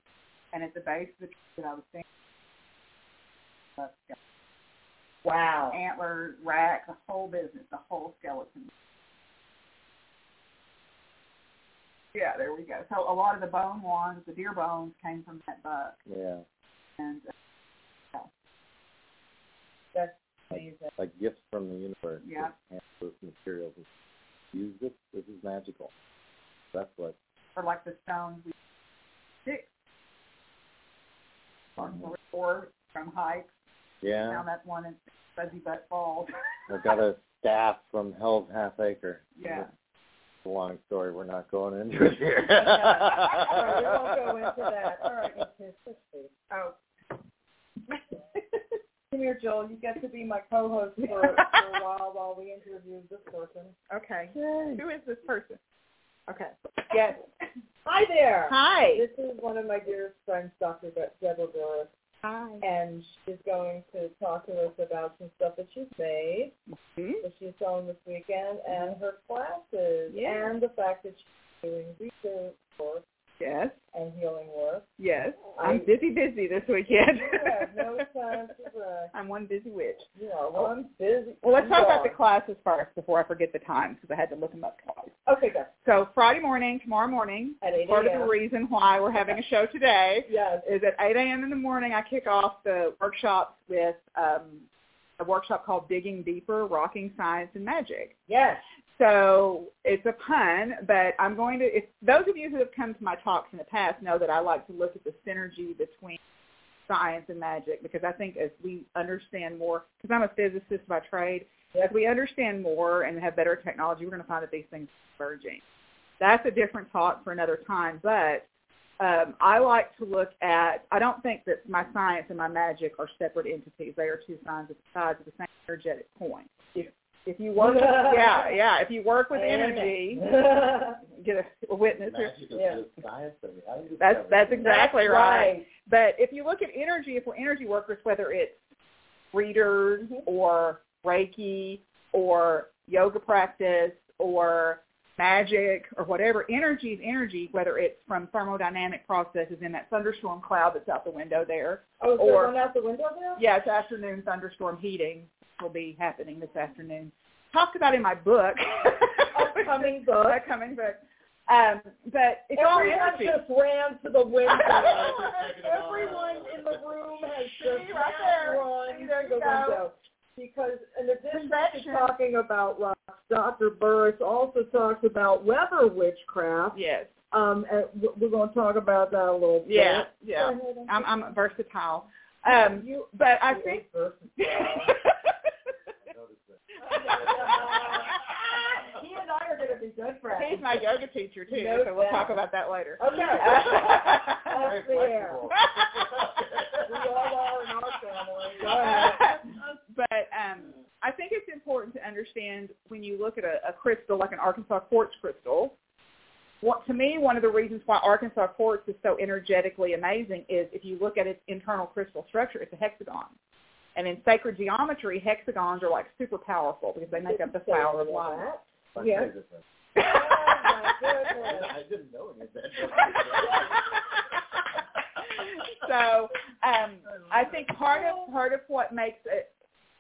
and at the base of the tree that I was standing Wow. antler, rack, the whole business, the whole skeleton. Yeah, there we go. So a lot of the bone ones, the deer bones, came from that buck, Yeah. and uh, That's amazing. like gifts from the universe. Yeah. Just those materials. Use this. This is magical. That's what. or like the stones we stick. on the mm-hmm. resort from hikes. Yeah. Found that one in Fuzzy Butt Falls. I got a staff from Hell's Half Acre. Yeah. It's a long story. We're not going into it here. All right, we won't go into that. All right, let's see. Oh, Come here, Joel. You get to be my co-host for, for a while while we interview this person. okay. Who is this person? Okay. Yes. Hi there. Hi. This is one of my dearest friends, Dr. De- Deborah Doris, Hi. and she's going to talk to us about some stuff that she's made, Hmm? that she's selling this weekend, and her classes, Yeah. and the fact that she's doing research work Yes. and healing work. Yes. I- I'm busy, busy this weekend. Have no time to rest. I'm one busy witch. You are one busy. Well, let's talk about the classes first before I forget the times because I had to look them up twice. Okay, good. So Friday morning, tomorrow morning, At 8 part of the reason why we're having a show today Yes. is at 8 a.m. in the morning I kick off the workshops with um, a workshop called Digging Deeper, Rocking Science and Magic. Yes. So it's a pun, but I'm going to, if those of you who have come to my talks in the past know that I like to look at the synergy between science and magic because I think as we understand more, because I'm a physicist by trade, as we understand more and have better technology, we're going to find that these things are converging. That's a different talk for another time, but um, I like to look at, I don't think that my science and my magic are separate entities. They are two sides of, the same energetic coin. If, if you work, yeah, yeah, if you work with energy, get a, a witness. Magic is Yeah. just science. I mean, I think it's That's that's exactly That's right. right. But if you look at energy, if we're energy workers, whether it's readers mm-hmm. or Reiki or yoga practice or magic or whatever, energy is energy, whether it's from thermodynamic processes in that thunderstorm cloud that's out the window there. Oh, is there Or- one out the window there? Yeah, it's afternoon thunderstorm heating will be happening this afternoon. Talked about in my book. Upcoming book. Upcoming book. Um, but it's all Everyone energy. just ran to the window. Everyone in the room has just right there. run to the go. window. Because in addition Perfection. to talking about rocks, Dr. Burris also talks about weather witchcraft. Yes. Um, we're going to talk about that a little bit. Yeah, yeah. I'm I'm versatile. Um, You- but I think. he and I are going to be good friends. he's my yoga teacher too, You know so we'll that. talk about that later. Okay. That's the air. flexible. We all are in our family. Go ahead. but um, I think it's important to understand when you look at a, a crystal like an Arkansas quartz crystal. What, to me, one of the reasons why Arkansas quartz is so energetically amazing is if you look at its internal crystal structure, it's a hexagon. And in sacred geometry, hexagons are like super powerful because they make up the flower of life. Yeah. Oh my goodness. I didn't know any of that. so um, I think part of part of what makes it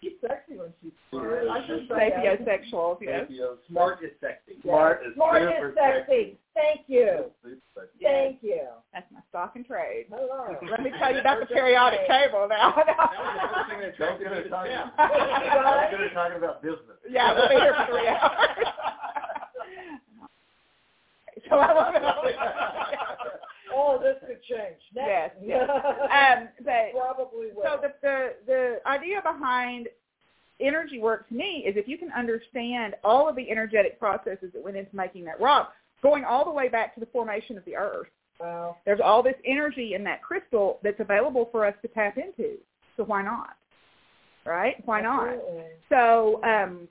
She's sexy when she's I should say that. sapiosexual, you know, Smart is sexy. Smart is Smart super is sexy. Thank you. Super. Thank you. that's my stock and trade. Hello. Let me tell you about the periodic table now. Don't get her talking. Right? Don't get her talking about business. yeah, we'll be here for three hours. so I want Oh, this change. Yes. Next. um, but Probably will. So the, the the idea behind energy work to me is if you can understand all of the energetic processes that went into making that rock, going all the way back to the formation of the earth. wow. There's all this energy in that crystal that's available for us to tap into. So why not? Right? Why not? So um,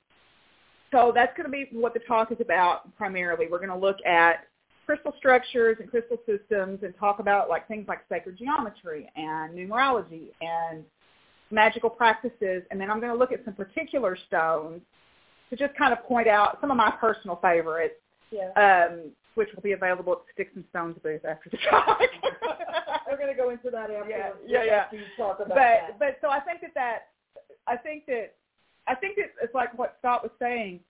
so that's going to be what the talk is about primarily. We're going to look at crystal structures and crystal systems and talk about like things like sacred geometry and numerology and magical practices. And then I'm going to look at some particular stones to just kind of point out some of my personal favorites, Yeah. um, which will be available at the Sticks and Stones booth after the talk. We're going to go into that after. Yeah, yeah, yeah. after you talk about but that. but so I think that that I think that I think that it's like what Scott was saying.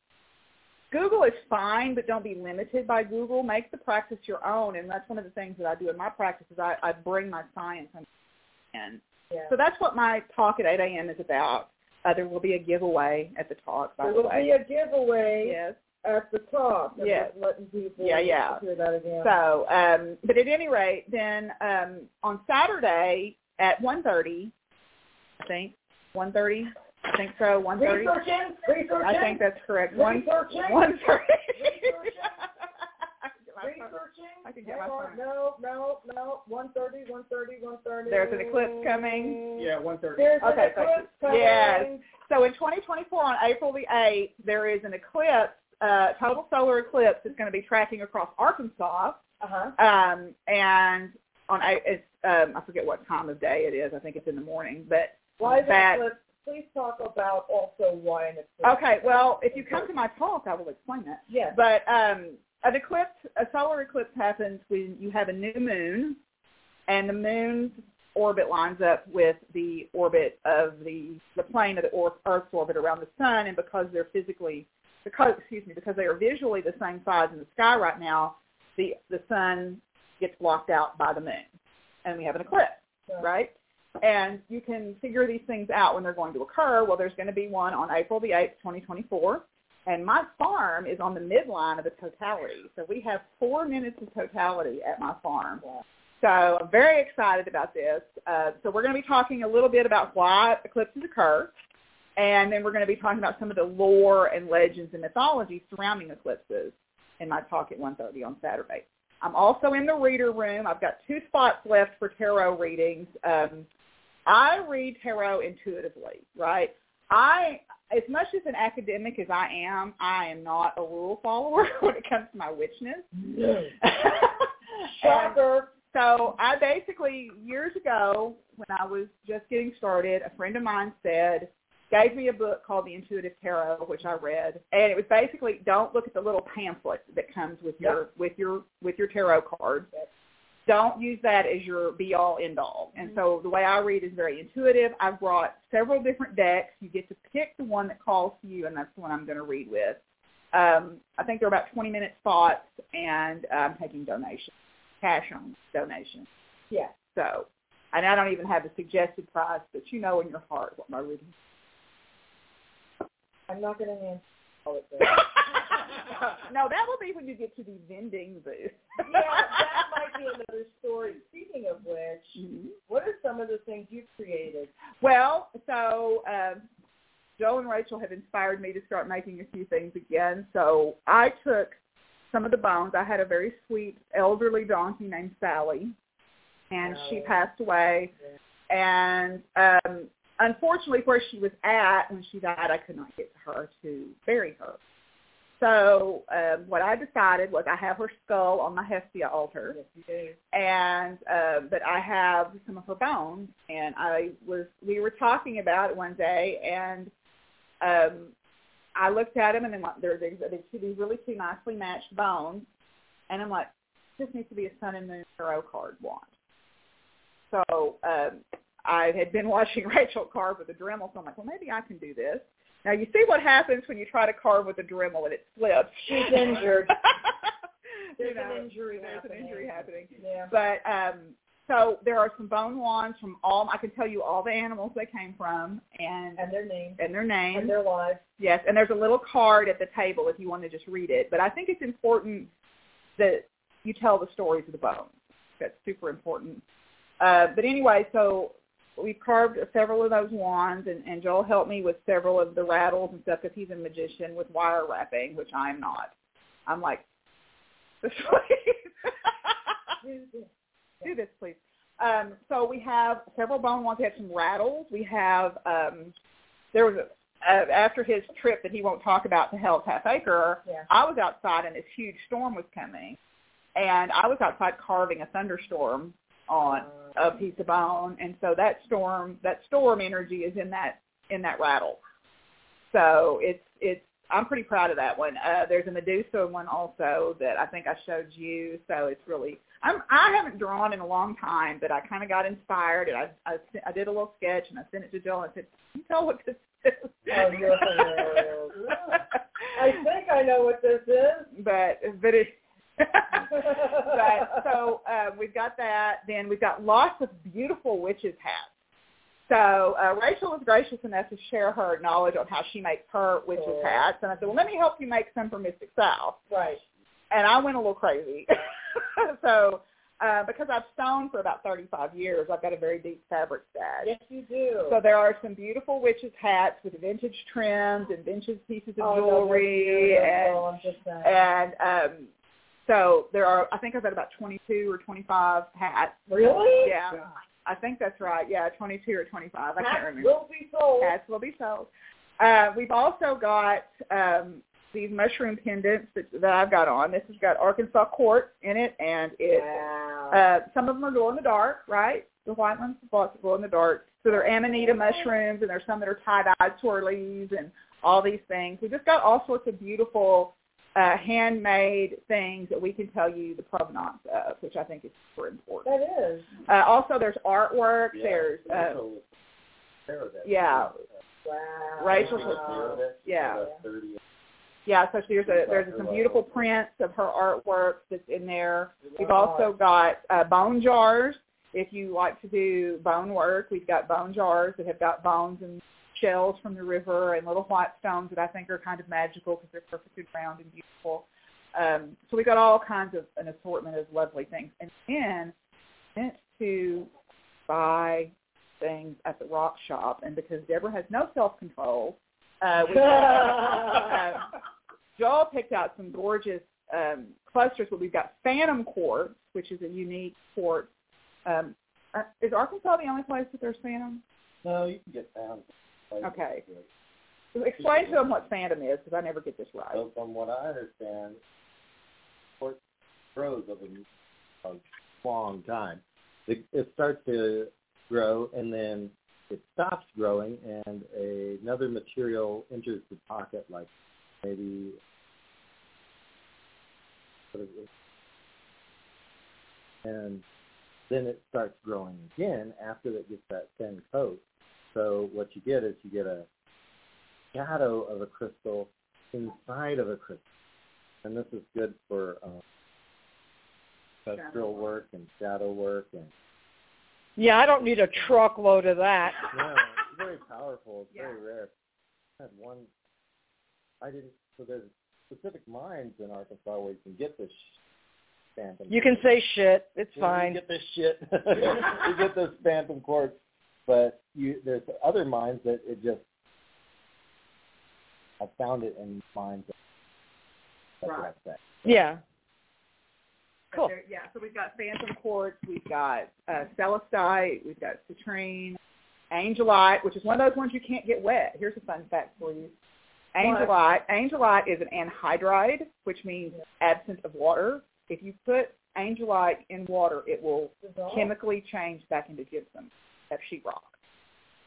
Google is fine, but don't be limited by Google. Make the practice your own, and that's one of the things that I do in my practice is I, I bring my science in. Yeah. So that's what my talk at 8 a.m. is about. Uh, there will be a giveaway at the talk, by there the will be a giveaway yes. at the top. Yes. letting people Yeah, yeah. hear that again. So, um, but at any rate, then um, on Saturday, at 1.30, I think. 1.30? I think so, One thirty. Researching, researching, I think that's correct. One, researching, 1.30. researching. I can get Hang my on. phone. No, no, no. One thirty, one thirty, one thirty. There's an eclipse coming. Yeah, one thirty. There's Okay, an thank you. eclipse coming. Yes. So in 2024, on April the 8th, there is an eclipse, uh, total solar eclipse that's going to be tracking across Arkansas. Uh-huh. Um, and on it's um, I forget what time of day it is. I think it's in the morning. But Why is that- an eclipse? Please talk about also why an eclipse. okay, well, if you come to my talk, I will explain that. Yes. But um, an eclipse, a solar eclipse happens when you have a new moon, and the moon's orbit lines up with the orbit of the the plane of the Earth's orbit around the sun, and because they're physically, because excuse me, because they are visually the same size in the sky right now, the the sun gets blocked out by the moon, and we have an eclipse, right? And you can figure these things out when they're going to occur. Well, there's going to be one on April the 8th, 2024. And my farm is on the midline of the totality. So we have four minutes of totality at my farm. So I'm very excited about this. Uh, so we're going to be talking a little bit about why eclipses occur. And then we're going to be talking about some of the lore and legends and mythology surrounding eclipses in my talk at 1.30 on Saturday. I'm also in the reader room. I've got two spots left for tarot readings. Um, I read tarot intuitively, right? I, as much as an academic as I am, I am not a rule follower when it comes to my witchness. Shocker. so I basically, years ago, when I was just getting started, a friend of mine said, gave me a book called The Intuitive Tarot, which I read, and it was basically don't look at the little pamphlet that comes with your with your with your tarot cards. Don't use that as your be all end all. And so the way I read is very intuitive. I've brought several different decks. You get to pick the one that calls to you, and that's the one I'm going to read with. Um, I think they're about 20 minute spots, and I'm taking donations, cash on donations. Yeah. So, and I don't even have a suggested price, but you know in your heart what my reading. I'm not going to answer all of this. no, that will be when you get to the vending booth. yeah, that might be another story. Speaking of which, Mhm. what are some of the things you've created? Well, so um, Joe and Rachel have inspired me to start making a few things again. So I took some of the bones. I had a very sweet elderly donkey named Sally, and she Oh. passed away. And um, unfortunately, where she was at when she died, I could not get to her to bury her. So um, what I decided was I have her skull on my Hestia altar Yes, and uh, but I have some of her bones, and I was we were talking about it one day, and um, I looked at them, and then they're they're two, these really two nicely matched bones, and I'm like, this needs to be a Sun and Moon tarot card wand. So um, I had been watching Rachel carve with a Dremel, so I'm like, well, maybe I can do this. Now you see what happens when you try to carve with a Dremel and it slips. She's injured. You There's know, an injury there's happening. an injury happening. Yeah. But um, so there are some bone wands from all. I can tell you all the animals they came from and And their names. and their names. And their lives. yes, and there's a little card at the table if you want to just read it. But I think it's important that you tell the stories of the bones. That's super important. Uh, but anyway, so we've carved several of those wands, and, and Joel helped me with several of the rattles and stuff because he's a magician with wire wrapping, which I'm not. I'm like, this do this, please. Um, so we have several bone wands. We have some rattles. We have um, there was a, uh, after his trip that he won't talk about to Hell's Half Acre. Yeah. I was outside and this huge storm was coming, and I was outside carving a thunderstorm on a piece of bone, and so that storm that storm energy is in that in that rattle. So it's it's I'm pretty proud of that one. Uh, there's a Medusa one also that I think I showed you. So it's really I'm I haven't drawn in a long time, but I kind of got inspired and I I, I did a little sketch and I sent it to Joel and I said, you tell what this is?" Oh, hilarious. I think I know what this is. but but it. But so uh, we've got that. Then we've got lots of beautiful witches hats. So uh, Rachel was gracious enough to share her knowledge on how she makes her witches hats, and I said, "Well, let me help you make some for Mystic South." Right. And I went a little crazy. so uh, because I've sewn for about 35 years, I've got a very deep fabric stash. Yes, you do. So there are some beautiful witches hats with vintage trims and vintage pieces of Oh, jewelry they're and beautiful. I'm just saying. and um so there are I think I've got about 22 or 25 hats. Really? Yeah. I think that's right. Yeah, 22 or 25. I can't Hats remember. will be sold. Hats will be sold. Uh, we've also got um, these mushroom pendants that, that I've got on. This has got Arkansas quartz in it, and it Wow. uh, some of them are glow in the dark, right? The white ones, lots of glow in the dark. So they're amanita mushrooms, and there's some that are tie-dyed swirlies and all these things. We just got all sorts of beautiful uh, handmade things that we can tell you the provenance of, which I think is super important. that is. Uh, also, there's artwork. There's uh, yeah, Wow. Rachel- yeah. Yeah, so there's a there's some beautiful prints of her artwork that's in there. We've also got uh, bone jars. If you like to do bone work, we've got bone jars that have got bones and shells from the river and little white stones that I think are kind of magical because they're perfectly round and beautiful. Um, so we got all kinds of an assortment of lovely things. And then went to buy things at the rock shop, and because Deborah has no self-control, uh, we uh, Joel picked out some gorgeous um, clusters. But we've got Phantom Quartz, which is a unique quartz. Um, uh, is Arkansas the only place that there's Phantom? No, you can get found. Okay. Explain to them what Phantom is, because I never get this right. So from what I understand, quartz grows over a long time. It, it starts to grow and then it stops growing and a, another material enters the pocket like maybe what is it? and then it starts growing again after it gets that thin coat. So what you get is you get a shadow of a crystal inside of a crystal. And this is good for um, industrial work and shadow work and Yeah, I don't need a truckload of that. no, it's very powerful. It's very rare. I had one. I didn't. So there's specific mines in Arkansas where you can get this phantom. You can say shit. It's Yeah, fine. You get this shit. you get this phantom quartz, but you there's other mines that it just. I found it in mines. That, that's what Right. I'm saying. Yeah. Cool. there- Yeah, so we've got phantom quartz, we've got uh, celestite, we've got citrine, angelite, which is one of those ones you can't get wet. Here's a fun fact for you. Angelite, angelite is an anhydride, which means absent of water. If you put angelite in water, it will chemically change back into gypsum, that sheetrock,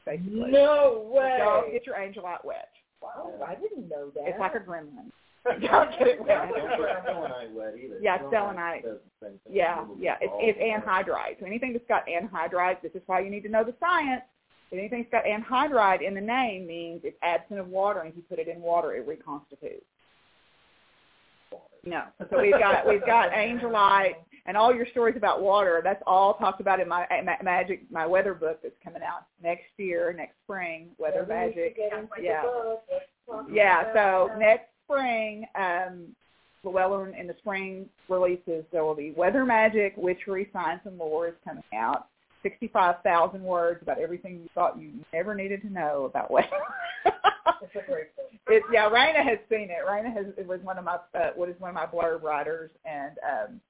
basically. No So Don't way. get your angelite wet. Wow, I didn't know that. It's like a gremlin. Don't get it wet. Don't put selenite wet either. Yeah, Selenite selenite. does the same thing. Yeah, yeah. It's, it's in anhydride. So anything that's got anhydride, this is why you need to know the science. If anything's got anhydride in the name means it's absent of water, and if you put it in water, it reconstitutes. No. So we've got we've got angelite and all your stories about water. That's all talked about in my ma- magic my weather book that's coming out next year, next spring. Weather should magic. get into the Yeah. book. Let's talk Yeah, so that. next spring, um, well, in, the spring releases, there will be Weather Magic, Witchery, Science, and Lore is coming out. 65,000 words about everything you thought you never needed to know about weather. It's a great book. it, yeah, Raina has seen it. Raina has it was one of my uh, what is one of my blurb writers, and um,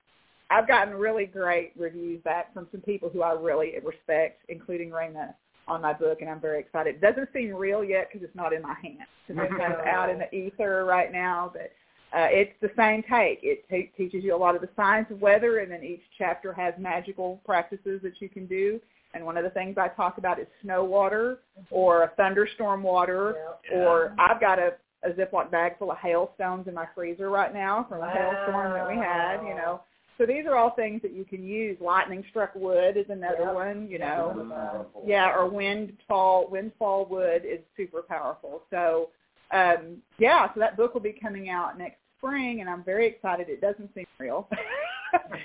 I've gotten really great reviews back from some people who I really respect, including Raina on my book, and I'm very excited. It doesn't seem real yet because it's not in my hands. It's kind of out in the ether right now, but uh, it's the same take. It te- teaches you a lot of the science of weather, and then each chapter has magical practices that you can do. And one of the things I talk about is snow water or a thunderstorm water, or I've got a, a Ziploc bag full of hailstones in my freezer right now from a hailstorm that we had. You know, so these are all things that you can use. Lightning struck wood is another Yep. one. You know, yeah, or windfall windfall wood is super powerful. So um yeah, so that book will be coming out next spring and I'm very excited. It doesn't seem real.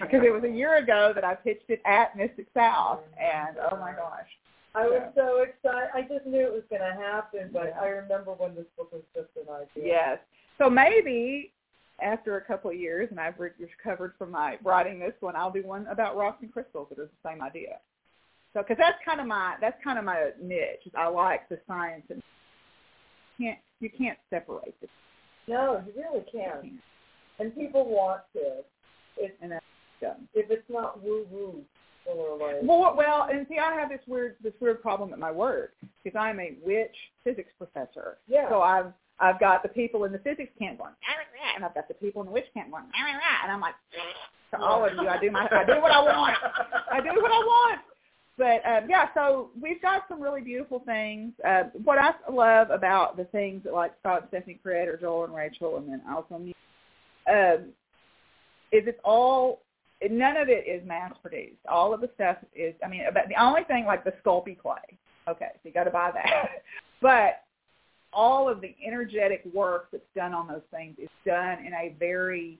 Because it was a year ago that I pitched it at Mystic South and oh my gosh. I was so excited. I just knew it was going to happen, but I remember when this book was just an idea. Yes. So maybe after a couple of years, and I've recovered from my writing this one, I'll do one about rocks and crystals that is the same idea. So, because that's kind of my that's kind of my niche. I like the science, and you can't you can't separate this. No, you really can't. And people want to. If And that's if it's not woo woo. Well, well, and see, I have this weird this weird problem at my work because I'm a witch physics professor. Yeah. So I've I've got the people in the physics camp going, and I've got the people in the witch camp going, and I'm like, to all of you, I do my I do what I want. I do what I want. But um, yeah, so we've got some really beautiful things. Uh, what I love about the things that like Scott and Stephanie create, or Joel and Rachel, and then also me, um, is it's all none of it is mass produced. All of the stuff is, I mean, about the only thing like the Sculpey clay. Okay, so you got to buy that. but all of the energetic work that's done on those things is done in a very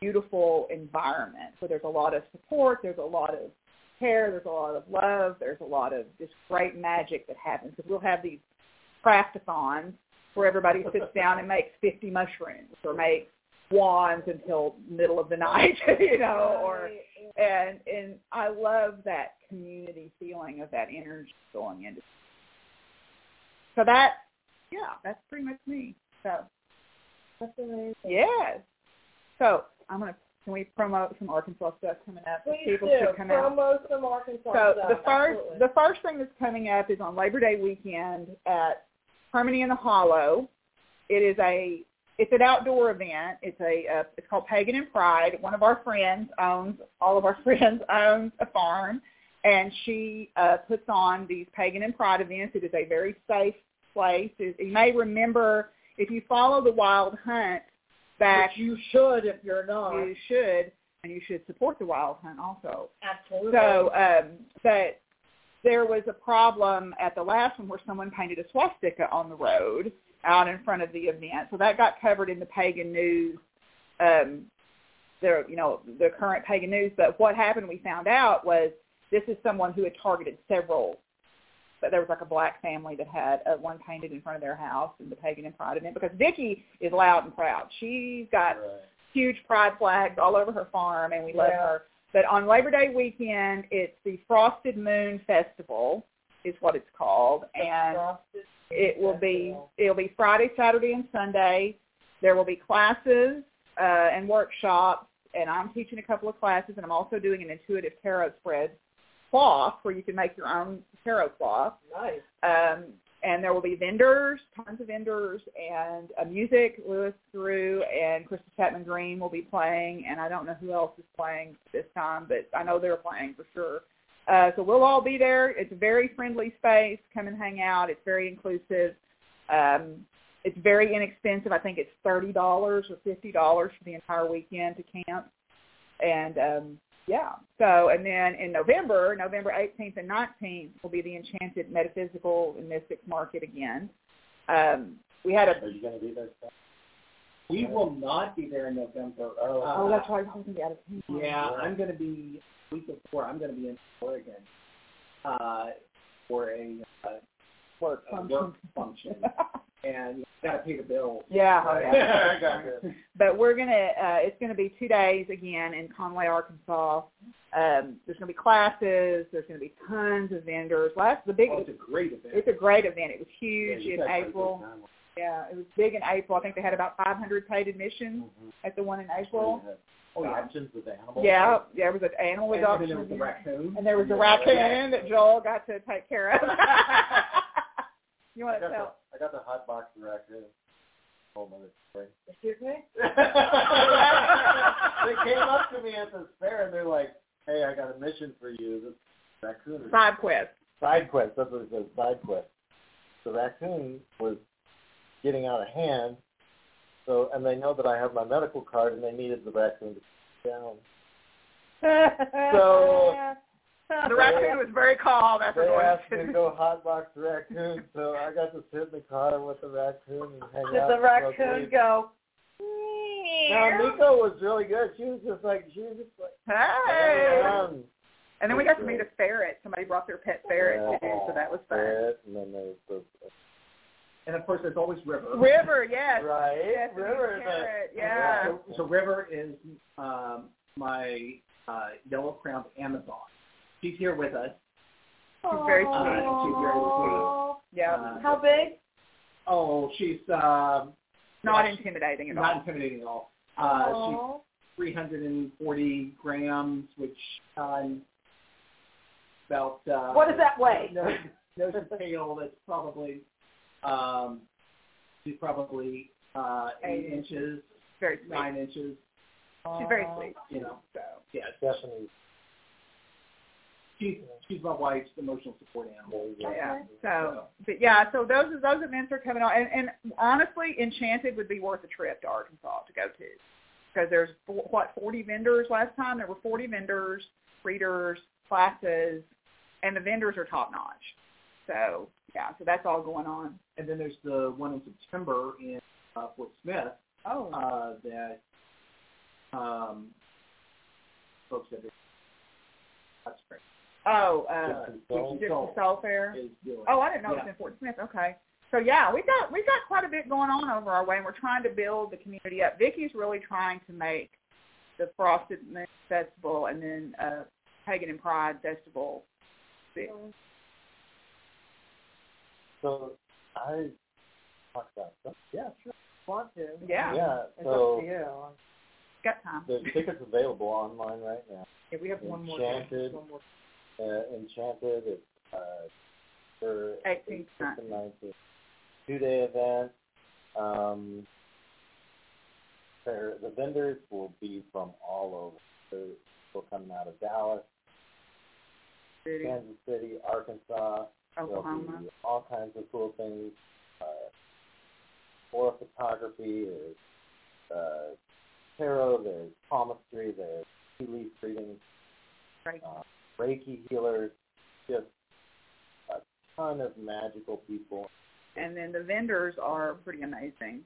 beautiful environment. So there's a lot of support. There's a lot of care. There's a lot of love. There's a lot of just great magic that happens because we'll have these craftathons where everybody sits down and makes 50 mushrooms or makes wands until middle of the night, you know, or and and I love that community feeling of that energy going into. So that, yeah, that's pretty much me. So That's amazing. yes. So I'm gonna can we promote some Arkansas stuff coming up? Please People do. should come out. Promo some Arkansas So stuff. the first Absolutely. the first thing that's coming up is on Labor Day weekend at Harmony in the Hollow. It is a it's an outdoor event. It's a uh, it's called Pagan and Pride. One of our friends owns all of our friends owns a farm, and she uh, puts on these Pagan and Pride events. It is a very safe place. You may remember if you follow the Wild Hunt back, Which you should if you're not. you should and you should support the Wild Hunt also. Absolutely. So, um, but there was a problem at the last one where someone painted a swastika on the road out in front of the event. So that got covered in the pagan news, um, the you know the current pagan news. But what happened? We found out was this is someone who had targeted several. But there was like a black family that had uh, one painted in front of their house in the pagan and pride event because Vicky is loud and proud. She's got huge pride flags all over her farm, and we love her. But on Labor Day weekend, it's the Frosted Moon Festival, is what it's called, and Frosted it will be it'll be Friday, Saturday, and Sunday. There will be classes uh, and workshops, and I'm teaching a couple of classes, and I'm also doing an intuitive tarot spread cloth where you can make your own tarot cloth. Nice. Um, and there will be vendors, tons of vendors, and uh, music. Lewis Drew and Krista Chapman Green will be playing, and I don't know who else is playing this time, but I know they're playing for sure. Uh, so we'll all be there. It's a very friendly space. Come and hang out. It's very inclusive. Um, it's very inexpensive. I think it's thirty dollars or fifty dollars for the entire weekend to camp. And um, yeah. So and then in November, November 18th and 19th will be the Enchanted Metaphysical and Mystics Market again. Um, we had a Are you going to be there? We will not be there in November. Oh, oh that's right, I was going to be out of town. Yeah, I'm going to be week before. I'm going to be in Oregon uh, for a, uh, Work function. function, and got to pay the bills. yeah, oh, yeah. I got it. but we're gonna uh it's gonna be two days again in Conway, Arkansas. Um there's gonna be classes, there's gonna be tons of vendors. Last the big Oh, it's a great event. it's a great event. It was huge you in guys had a good April. Yeah, it was big in April. I think they had about 500 paid admissions Mhm. at the one in April. Oh, yeah. Adoptions with animals. Yeah, yeah, there was an animal And adoption. there was the raccoon. And there was a raccoon that Joel got to take care of. you I want to got, the, tell? I got the hot box raccoon. Whole nother story. Excuse me? they came up to me at the fair and they're like, "Hey, I got a mission for you. This raccoon Side quest. side quest. That's what it says. Side quest. The raccoon was getting out of hand. So, and they know that I have my medical card, and they needed the raccoon to down. So- the raccoon was very calm after They going asked me to to go hotbox the raccoon, so I got to sit in the car with the raccoon and hang Did out. the raccoon weed. go? No, Nico was really good. She was just like she was just like. Hey. Um, And then we got to meet a ferret. Somebody brought their pet ferret too, so that was fun. Ferret, and then there's the and of course there's always River. River, yes. Right. Yes, River. and but- carrot, yeah. So, so River is um, my uh, yellow-crowned Amazon. She's here with us. She's very Uh, sweet. and she's very sweet. Yeah. Uh, How big? Oh, she's um, Not yeah, intimidating at not all. Not intimidating at all. Uh, she's 340 grams, which times about uh, What does that weigh? Nose, nose and tail. That's probably um, she's probably uh, eight Eight inches, Very sweet. nine inches. She's very sweet. You know, So yeah, Definitely. She's she's my wife's emotional support animal. yeah. So but yeah, so those those events are coming on and, and honestly Enchanted would be worth a trip to Arkansas to go to. Because there's what, forty vendors last time? There were forty vendors, readers, classes, and the vendors are top notch. So yeah, so that's all going on. And then there's the one in September in uh, Fort Smith Oh. uh, that um, folks that's great. Oh, uh Gypsy Soul. Fair. Oh, I didn't know it was in Fort Smith. Okay. So yeah, we've got we've got quite a bit going on over our way, and we're trying to build the community up. Vicky's really trying to make the Frosted Moon Festival and then uh, Pagan and Pride Festival. big. So I talk about stuff. Yeah, sure. Want to? Yeah, Yeah. It's So up to you. got time. there's tickets available online right now. Yeah, we have one more. Enchanted. One more. Uh, Enchanted. It's uh, for 18th, 18th and 19th. Two day event. Um, there, the vendors will be from all over. There's people coming out of Dallas, City, Kansas City, Arkansas. There'll Oklahoma. be all kinds of cool things. Uh, flora photography, there's uh, tarot, there's palmistry, there's tea leaf readings, Right. uh, Reiki healers, just a ton of magical people. And then the vendors are pretty amazing.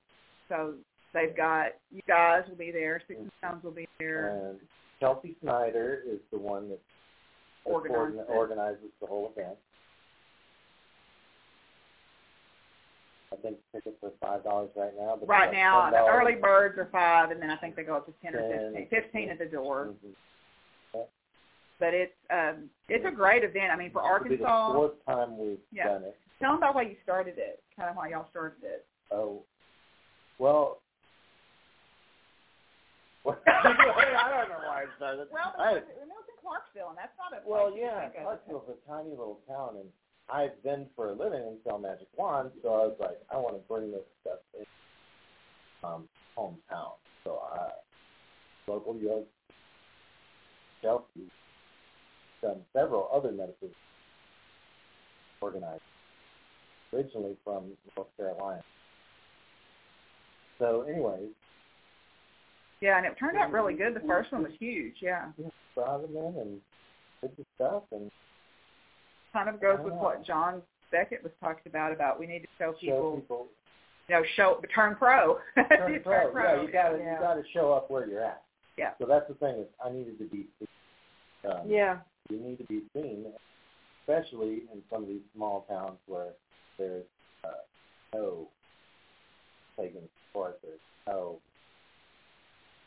So they've got you guys will be there, Sticks and Stones will be there. And Chelsea Snyder is the one that Organizes organizes the whole event. I think tickets are five dollars right now. But Right now, the $10. early birds are five, and then I think they go up to ten or fifteen. Fifteen at the door. Mhm. But it's um it's a great event. I mean, for Arkansas, fourth time we've Yeah. done it. tell them about why you started it. Kind of why y'all started it. Oh, well. I don't know why I started. Well, I, it was in Clarksville, and that's not a well, yeah. Clarksville's a tiny little town, and I've been for a living and sell magic wands, so I was like, I want to bring this stuff in um, hometown. So I local yoga, Chelsea, done several other medicine organized originally from North Carolina. So, anyways, Yeah, and it turned out really good. The first one was huge. Yeah, yeah, them in and did the stuff, and kind of goes with know. what John Beckett was talking about. About we need to show show people, people you know, show turn pro. turn pro. Yeah, you gotta Yeah. you gotta show up where you're at. Yeah. So that's the thing is I needed to be um, Yeah. You need to be seen, especially in some of these small towns where there's uh, no pagan support, there's no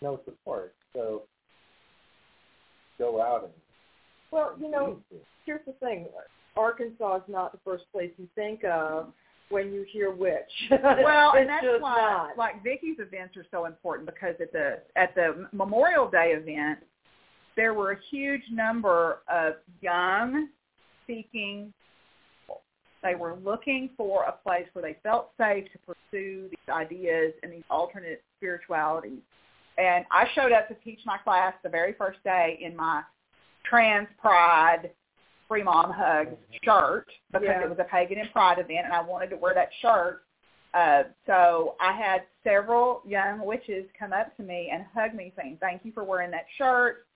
no support. So go out and Well, you know, here's the thing. Arkansas is not the first place you think of when you hear witch. Well, and that's why, not. like Vicky's events are so important because at the at the Memorial Day event, there were a huge number of young, seeking. people. They were looking for a place where they felt safe to pursue these ideas and these alternate spiritualities. And I showed up to teach my class the very first day in my trans pride free mom hugs shirt because Yeah. it was a pagan and pride event and I wanted to wear that shirt. Uh, so I had several young witches come up to me and hug me saying, thank you for wearing that shirt.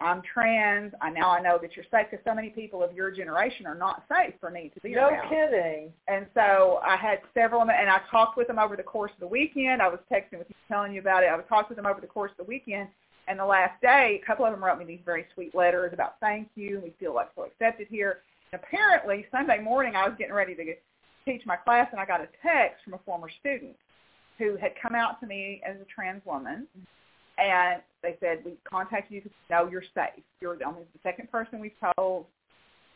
I'm trans. I now I know that you're safe because so many people of your generation are not safe for me to be no around. kidding. And so I had several of them, and I talked with them over the course of the weekend. I was texting with you, telling you about it. I was talking with them over the course of the weekend. And the last day, a couple of them wrote me these very sweet letters about thank you. We feel like so accepted here. And apparently, Sunday morning, I was getting ready to teach my class, and I got a text from a former student who had come out to me as a trans woman, and they said we contacted you because we know you're safe. You're the only the second person we've told,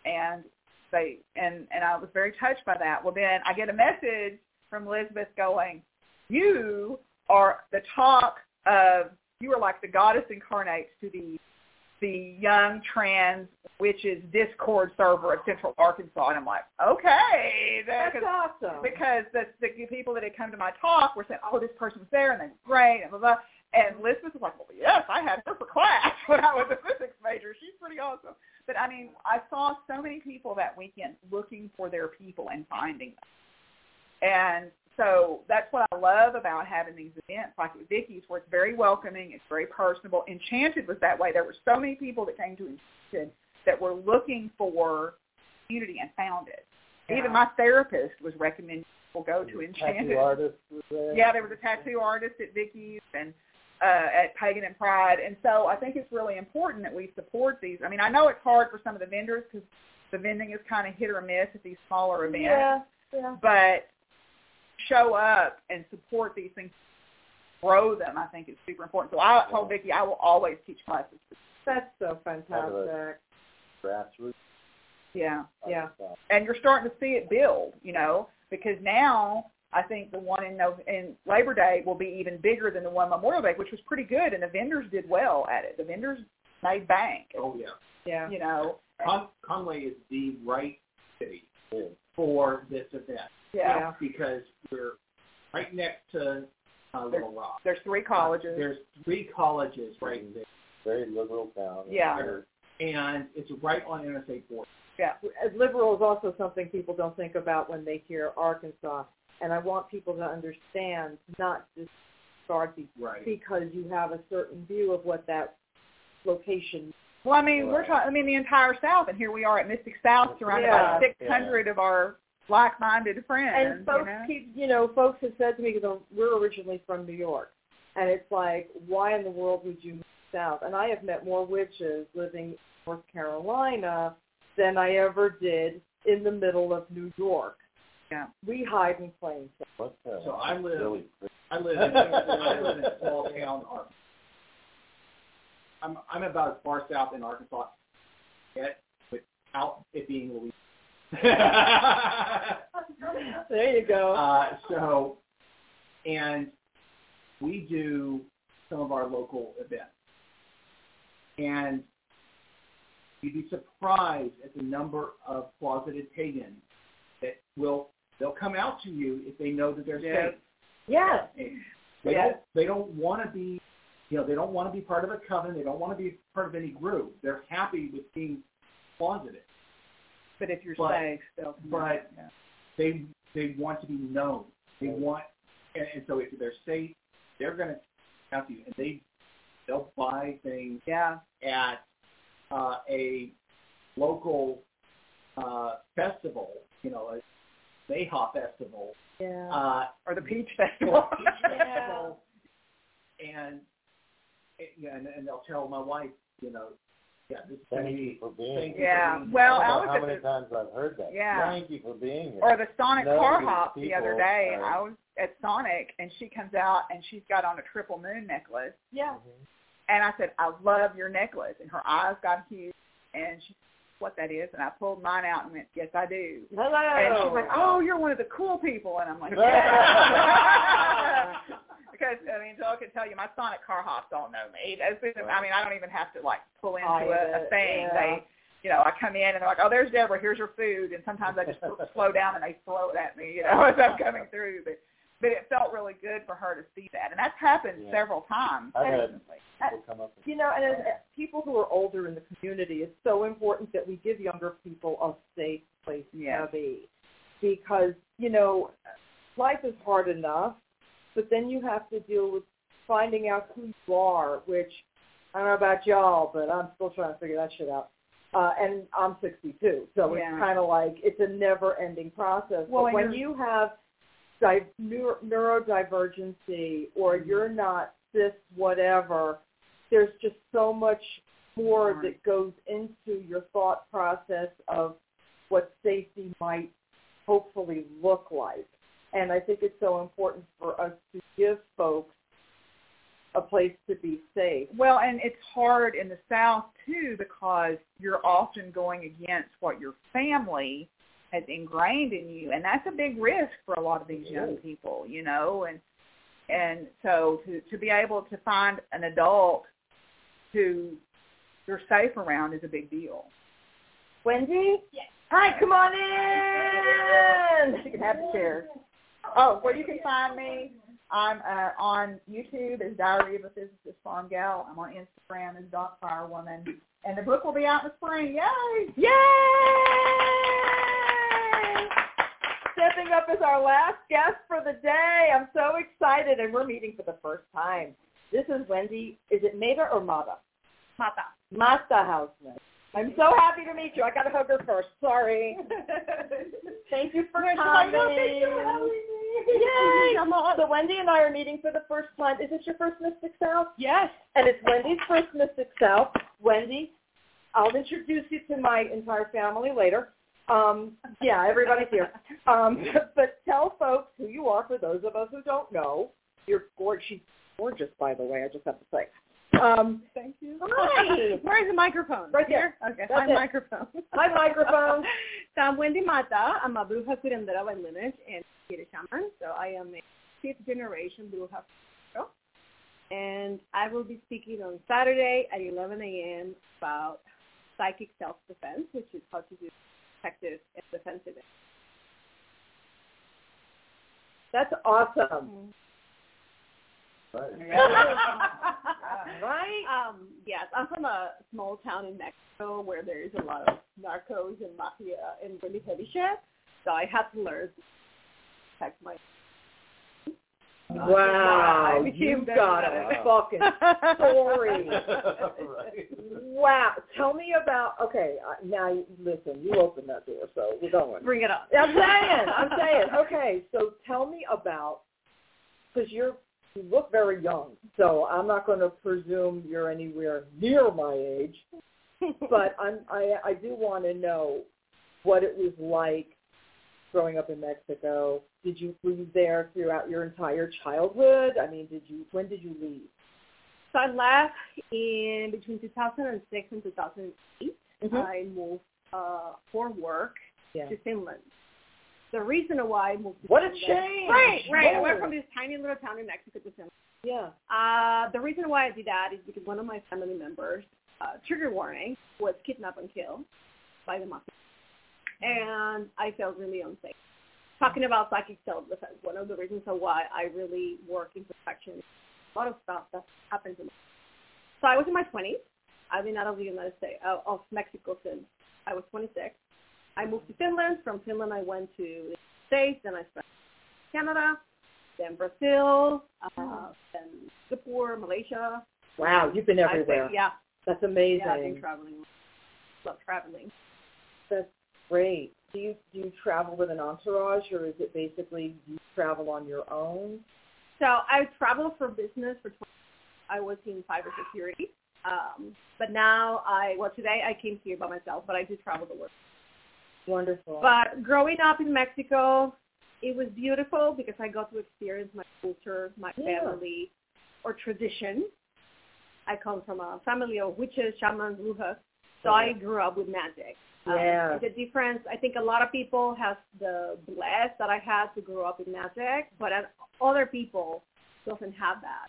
and they and and I was very touched by that. Well, then I get a message from Elizabeth going, "You are the talk of you are like the goddess incarnate to the the young trans witches Discord server of Central Arkansas, and I'm like, okay, That's awesome. because the, the people that had come to my talk were saying, oh, this person was there and they were great and blah blah. And Elizabeth was like, well, yes, I had her for class when I was a physics major. She's pretty awesome. But I mean, I saw so many people that weekend looking for their people and finding them. And so that's what I love about having these events like at Vicky's where it's very welcoming, it's very personable. Enchanted was that way. There were so many people that came to Enchanted that were looking for community and found it. Yeah. Even my therapist was recommending people go to Enchanted. Tattoo artist was there. Yeah, there was a tattoo artist at Vicky's and uh, at Pagan and Pride, and so I think it's really important that we support these. I mean, I know it's hard for some of the vendors because the vending is kind of hit or miss at these smaller events, Yeah, yeah. but show up and support these things, grow them. I think is super important. So I told Vicki I will always teach classes. That's so fantastic. Grassroots. Yeah, Yeah. and you're starting to see it build, you know, because now I think the one in Nov- in Labor Day will be even bigger than the one Memorial Day, which was pretty good, and the vendors did well at it. The vendors made bank, Oh yeah. Yeah. you know. Con- Conway is the right city for this event Yeah. Yeah. because we're right next to uh, Little Rock. There's three colleges. There's three colleges right there, Very liberal town. Yeah. Very- and it's right on Interstate 40. yeah. As liberal is also something people don't think about when they hear Arkansas. And I want people to understand, not just Garci, Right. because you have a certain view of what that location. Well, I mean, we're Right. talking. I mean, the entire South, and here we are at Mystic South, surrounded Yeah. by 600 of our like-minded friends. And folks you know? keep, you know, folks have said to me because we're originally from New York, and it's like, why in the world would you move south? And I have met more witches living in North Carolina than I ever did in the middle of New York. Yeah. We hide in plain sight. So I live- Really. I live in I live in a small town. Arkansas. I'm I'm about as far south in Arkansas yet without it being Louisiana. There you go. uh, so, and we do some of our local events, and you'd be surprised at the number of closeted pagans that will they'll come out to you if they know that they're Yes. safe. yes. They Yes. don't they don't want to be you know they don't want to be part of a coven. They don't want to be part of any group. They're happy with being closeted. but if you're but- safe, they'll. but- yeah. They they want to be known. They want and, and so if they're safe, they're going to have you and they they'll buy things yeah, at uh, a local uh, festival. You know, a festival. Yeah. Uh, or the Peach Festival. Peach Festival, and yeah, and, and they'll tell my wife, you know, yeah, this is Thank you for being thank here. Yeah. being Well, I I don't was know how many the- times I've heard that. Yeah. Thank you for being here. Or the Sonic No, Car Hop the other day. are- I was at Sonic and she comes out and she's got on a triple moon necklace. yeah. And I said, I love your necklace. And her eyes got huge. And she said, what that is? And I pulled mine out and went, yes, I do. Hello. And she's like, oh, you're one of the cool people. And I'm like, yeah. because, I mean, Joe can tell you, my Sonic car hops all know me. Been, I mean, I don't even have to, like, pull into a thing. yeah. They, you know, I come in and they're like, oh, there's Deborah. Here's your food. And sometimes I just slow down and they throw it at me, you know, as I'm coming through. But but it felt really good for her to see that. And that's happened Yeah. several times. I've had recently. people come up and You know, and as, as people who are older in the community, it's so important that we give younger people a safe place Yes. to be. Because, you know, life is hard enough, but then you have to deal with finding out who you are, which I don't know about y'all, but I'm still trying to figure that shit out. Uh, and I'm 62, so Yeah. it's kind of like it's a never-ending process. Well, but when you have di- neuro- neurodivergency or Mm-hmm. you're not cis whatever, there's just so much more that goes into your thought process of what safety might hopefully look like. And I think it's so important for us to give folks a place to be safe. Well, and it's hard in the South too because you're often going against what your family has ingrained in you, and that's a big risk for a lot of these young people, you know. And and so to to be able to find an adult who you're safe around is a big deal. Wendy? Yes. Hi, come on in. You can have the chair. Oh, where you can find me, I'm uh, on YouTube as Diary of a Physicist Farm Gal. I'm on Instagram as Doc Fire Woman. And the book will be out in the spring. Yay! Yay! Stepping up as our last guest for the day. I'm so excited, and we're meeting for the first time. This is Wendy. Is it Mata or Mata? Mata. Mata Houseman. I'm so happy to meet you. I got to hug her first. Sorry. Thank you for coming. Yay! So Wendy and I are meeting for the first time. Is this your first Mystic South? Yes. And it's Wendy's first Mystic South. Wendy, I'll introduce you to my entire family later. Um, yeah, everybody's here. Um, but tell folks who you are for those of us who don't know. You're gorgeous. She's gorgeous, by the way, I just have to say. Um, Thank you. hi. Where's the microphone? Right there. Okay. That's My it. microphone. Hi, microphone. so I'm Wendy Mata. I'm a Bruja curandera by lineage and Spirit shaman. So I am a fifth generation Bruja. And I will be speaking on Saturday at 11 a.m. about psychic self-defense, which is how to do protective and defensive. That's awesome. right? Um, yes, I'm from a small town in Mexico where there is a lot of narcos and mafia and really heavy shit. So I had to learn to protect my. Wow, became you've got a fucking story. right. Wow. Tell me about, okay, uh, now, you- listen, you opened that door, so we're going. Bring it up. I'm saying, I'm saying. Okay, so tell me about, because you're, you look very young, so I'm not going to presume you're anywhere near my age, but I'm, I, I do want to know what it was like growing up in Mexico. Did you were you there throughout your entire childhood? I mean, did you when did you leave? So I left in between 2006 and 2008. Mhm. I moved uh, for work Yeah. to Finland. The reason why I moved to What a Finland, change! Right, right. I went from this tiny little town in Mexico to Finland. Yeah. Uh, the reason why I did that is because one of my family members, uh, trigger warning, was kidnapped and killed by the mafia. And I felt really unsafe. Talking about psychic self-defense, one of the reasons of why I really work in protection, a lot of stuff that happens in So I was in my 20s. I've been out of the United States, uh, of Mexico since I was 26. I moved to Finland. From Finland, I went to the States. Then I spent Canada, then Brazil, uh, then Singapore, Malaysia. Wow, you've been I think- everywhere. yeah, That's amazing. yeah, I've been traveling. Love traveling. That's great. Do you do you travel with an entourage, or is it basically you travel on your own? So I traveled for business for 20 I was in cyber security. Um, but now I, well, today I came here by myself, but I do travel to work. Wonderful. But growing up in Mexico, it was beautiful because I got to experience my culture, my Yeah. family, or tradition. I come from a family of witches, shamans, brujas, so I grew up with magic. Um, Yeah. the difference, I think a lot of people have the bless that I had to grow up in magic, but other people doesn't have that.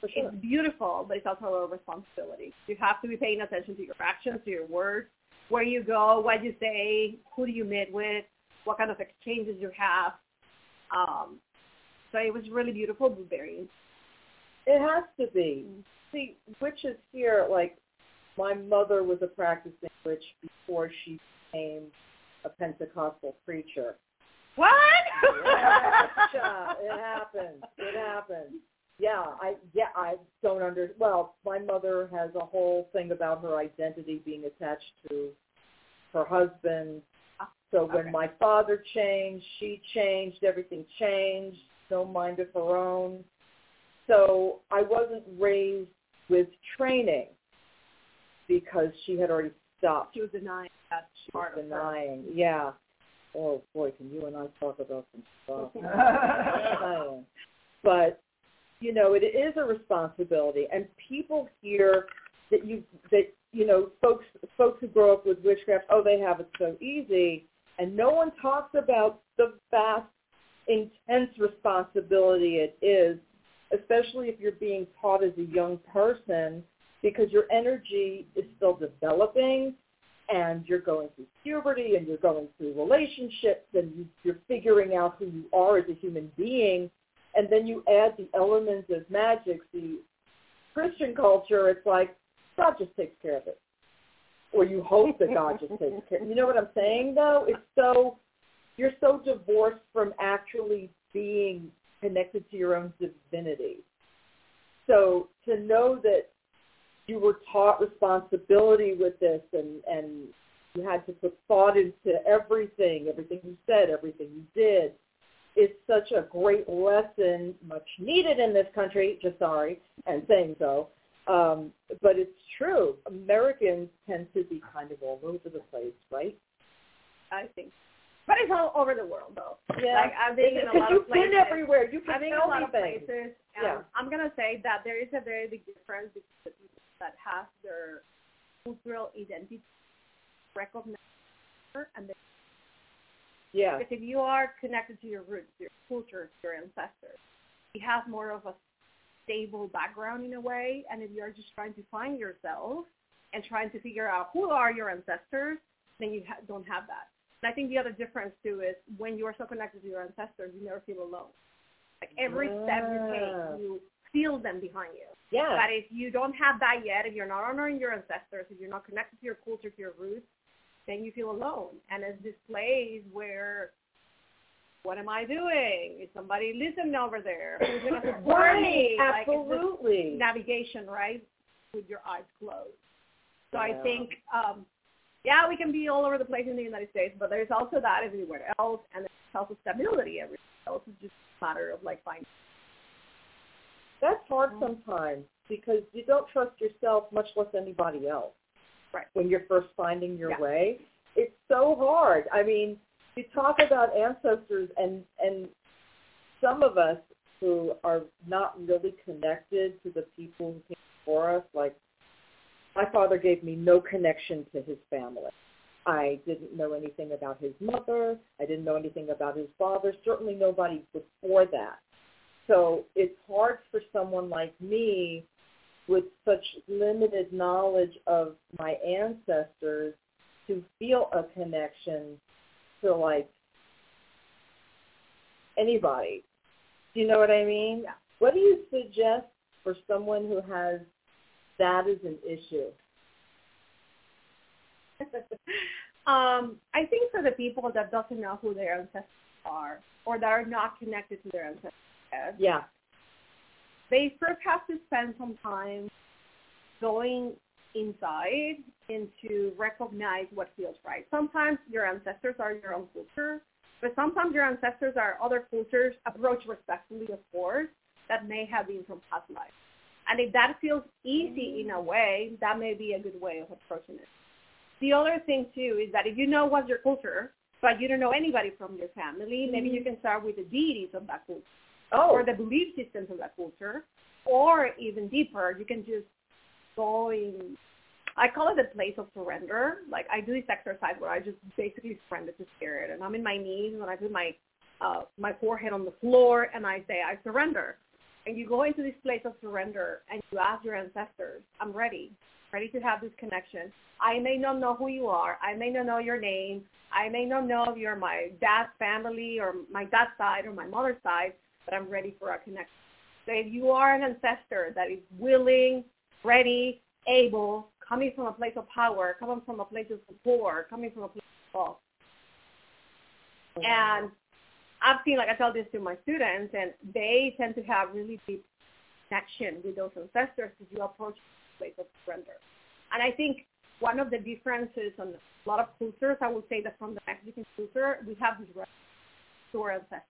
For sure. It's beautiful, but it's also a responsibility. You have to be paying attention to your actions, to your words, where you go, what you say, who do you meet with, what kind of exchanges you have. Um, so it was really beautiful, but very It has to be. See, witches here, like my mother was a practicing witch before she became a Pentecostal preacher. What? Gotcha. it happens. It happens. Yeah, I yeah I don't under. Well, my mother has a whole thing about her identity being attached to her husband. So when Okay. my father changed, she changed. Everything changed. No mind of her own. So I wasn't raised with training because she had already she was denying that she part was of her. denying. Yeah. oh boy, can you and I talk about some stuff? but you know, it is a responsibility, and people hear that you that you know folks folks who grow up with witchcraft, oh, they have it so easy, and no one talks about the vast, intense responsibility it is, especially if you're being taught as a young person, because your energy is still developing and you're going through puberty and you're going through relationships and you, you're figuring out who you are as a human being and then you add the elements of magic, the Christian culture, it's like God just takes care of it. Or you hope that God just takes care. You know what I'm saying though? It's so you're so divorced from actually being connected to your own divinity. So to know that you were taught responsibility with this and, and you had to put thought into everything, everything you said, everything you did, is such a great lesson, much needed in this country, just sorry, and saying so. Um, but it's true. Americans tend to be kind of all over the place, right? I think. But it's all over the world, though. Yeah. Like I've been in a lot you've of places. been everywhere. You can I've been in a lot of places. Yeah. I'm gonna say that there is a very big difference between that have their cultural identity recognized and the Yeah. Because if you are connected to your roots, your culture, your ancestors, you have more of a stable background in a way. And if you're just trying to find yourself and trying to figure out who are your ancestors, then you ha- don't have that. And I think the other difference too is when you are so connected to your ancestors, you never feel alone. Like every step you Ah. take, you feel them behind you. Yeah. But if you don't have that yet, if you're not honoring your ancestors, if you're not connected to your culture, to your roots, then you feel alone. And it's this place where, what am I doing? Is somebody listening over there? Who's going to support Right, me? Like, absolutely. navigation, right? With your eyes closed. So I think, um, yeah, we can be all over the place in the United States, but there's also that everywhere else, and there's also stability everywhere else. It's just a matter of like finding. That's sometimes because you don't trust yourself, much less anybody else. Right. When you're first finding your Yeah. way, it's so hard. I mean, you talk about ancestors, and and some of us who are not really connected to the people who came before us, like my father gave me no connection to his family. I didn't know anything about his mother. I didn't know anything about his father. Certainly nobody before that. So it's hard for someone like me with such limited knowledge of my ancestors to feel a connection to like anybody. Do you know what I mean? Yeah. What do you suggest for someone who has that as an issue? um, I think for the people that doesn't know who their ancestors are or that are not connected to their ancestors, Yeah. they first have to spend some time going inside and to recognize what feels right. Sometimes your ancestors are your own culture, but sometimes your ancestors are other cultures approached respectfully, of course, that may have been from past lives. And if that feels easy mm. in a way, that may be a good way of approaching it. The other thing too is that if you know what's your culture, but you don't know anybody from your family, maybe mm-hmm. you can start with the deities of that culture Oh. or the belief systems of that culture, or even deeper, you can just go in. I call it a place of surrender. Like I do this exercise where I just basically surrender to spirit, and I'm in my knees and I put my uh, my forehead on the floor and I say I surrender. And you go into this place of surrender and you ask your ancestors, I'm ready, ready to have this connection. I may not know who you are. I may not know your name. I may not know if you're my dad's family or my dad's side or my mother's side, but I'm ready for a connection. So if you are an ancestor that is willing, ready, able, coming from a place of power, coming from a place of support, coming from a place of love. And I've seen, like I tell this to my students, and they tend to have really deep connection with those ancestors as you approach the place of surrender. And I think one of the differences on a lot of cultures, I would say that from the Mexican culture, we have this respect to our ancestors,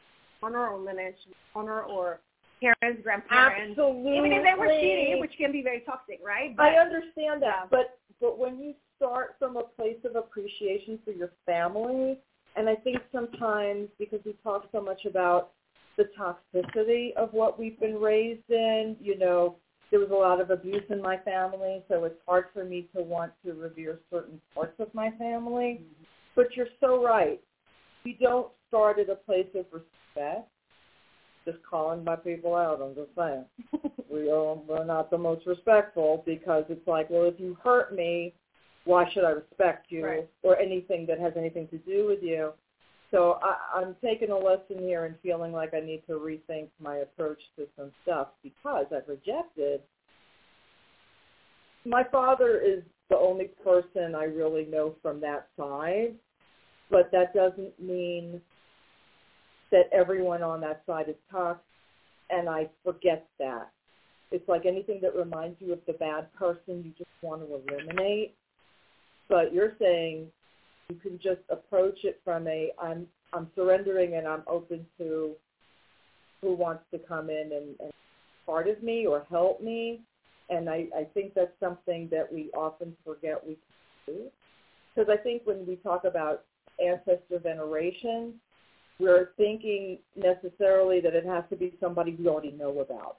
honor our lineage, honor our parents, grandparents, Absolutely. even if they were shitty, which can be very toxic, right? I understand that, Yeah. but but when you start from a place of appreciation for your family, And I think sometimes because we talk so much about the toxicity of what we've been raised in, you know, there was a lot of abuse in my family, so it's hard for me to want to revere certain parts of my family. Mm-hmm. But you're so right. We don't start at a place of respect. Just calling my people out, I'm just saying. we are, we're not the most respectful because it's like, well, if you hurt me, why should I respect you right. or anything that has anything to do with you? So I, I'm taking a lesson here and feeling like I need to rethink my approach to some stuff because I've rejected. My father is the only person I really know from that side, but that doesn't mean that everyone on that side is toxic, and I forget that. It's like anything that reminds you of the bad person you just want to eliminate. But you're saying you can just approach it from a I'm I'm surrendering and I'm open to who wants to come in and, and part of me or help me. And I, I think that's something that we often forget we can do. Because I think when we talk about ancestor veneration, we're thinking necessarily that it has to be somebody we already know about.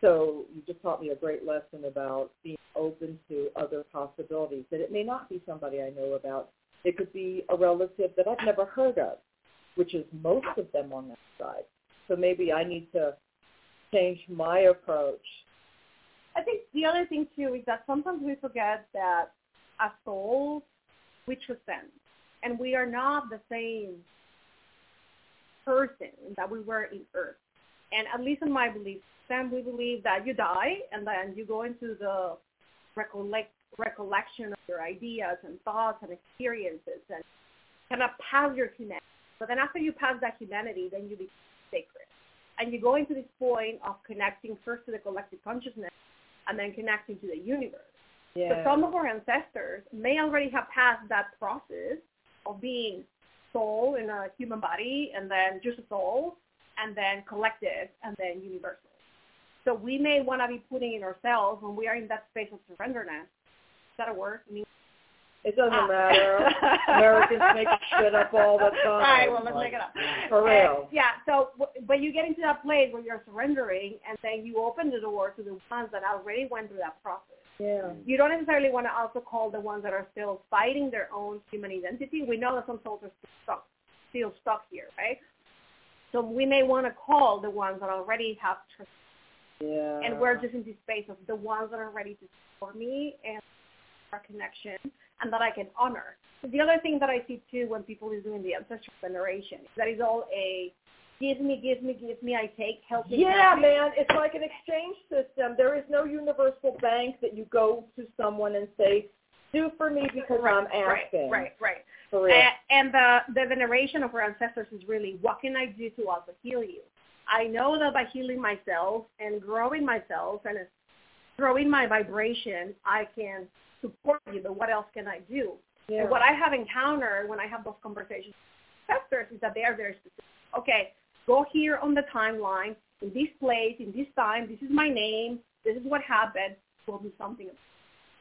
So you just taught me a great lesson about being open to other possibilities, that it may not be somebody I know about. It could be a relative that I've never heard of, which is most of them on that side. So maybe I need to change my approach. I think the other thing too is that sometimes we forget that as souls, we transcend. And we are not the same person that we were in earth. And at least in my belief system, we believe that you die and then you go into the recollect, recollection of your ideas and thoughts and experiences and kind of pass your humanity. But then after you pass that humanity, then you become sacred. And you go into this point of connecting first to the collective consciousness and then connecting to the universe. Yeah. So some of our ancestors may already have passed that process of being soul in a human body and then just a soul and then collective and then universal. So we may want to be putting in ourselves when we are in that space of surrenderness. Is that a word? I mean, it doesn't ah. matter. Americans make shit up all the time. All right, well, let's make it up. For real. And, yeah, so but you get into that place where you're surrendering and then you open the door to the ones that already went through that process. Yeah. You don't necessarily want to also call the ones that are still fighting their own human identity. We know that some souls are still stuck, still stuck here, right? So we may want to call the ones that already have trust. Yeah. And we're just in this space of the ones that are ready to support me and our connection and that I can honor. The other thing that I see too when people is doing the ancestral veneration, that is all a give me, give me, give me, I take, help me. Yeah, help me. man, it's like an exchange system. There is no universal bank that you go to someone and say, do for me because right, I'm asking. Right, right, right. And, and the, the veneration of our ancestors is really, what can I do to also heal you? I know that by healing myself and growing myself and growing my vibration, I can support you, but what else can I do? Yeah. And what I have encountered when I have those conversations with ancestors is that they are very specific. Okay, go here on the timeline, in this place, in this time, this is my name, this is what happened, we'll do something.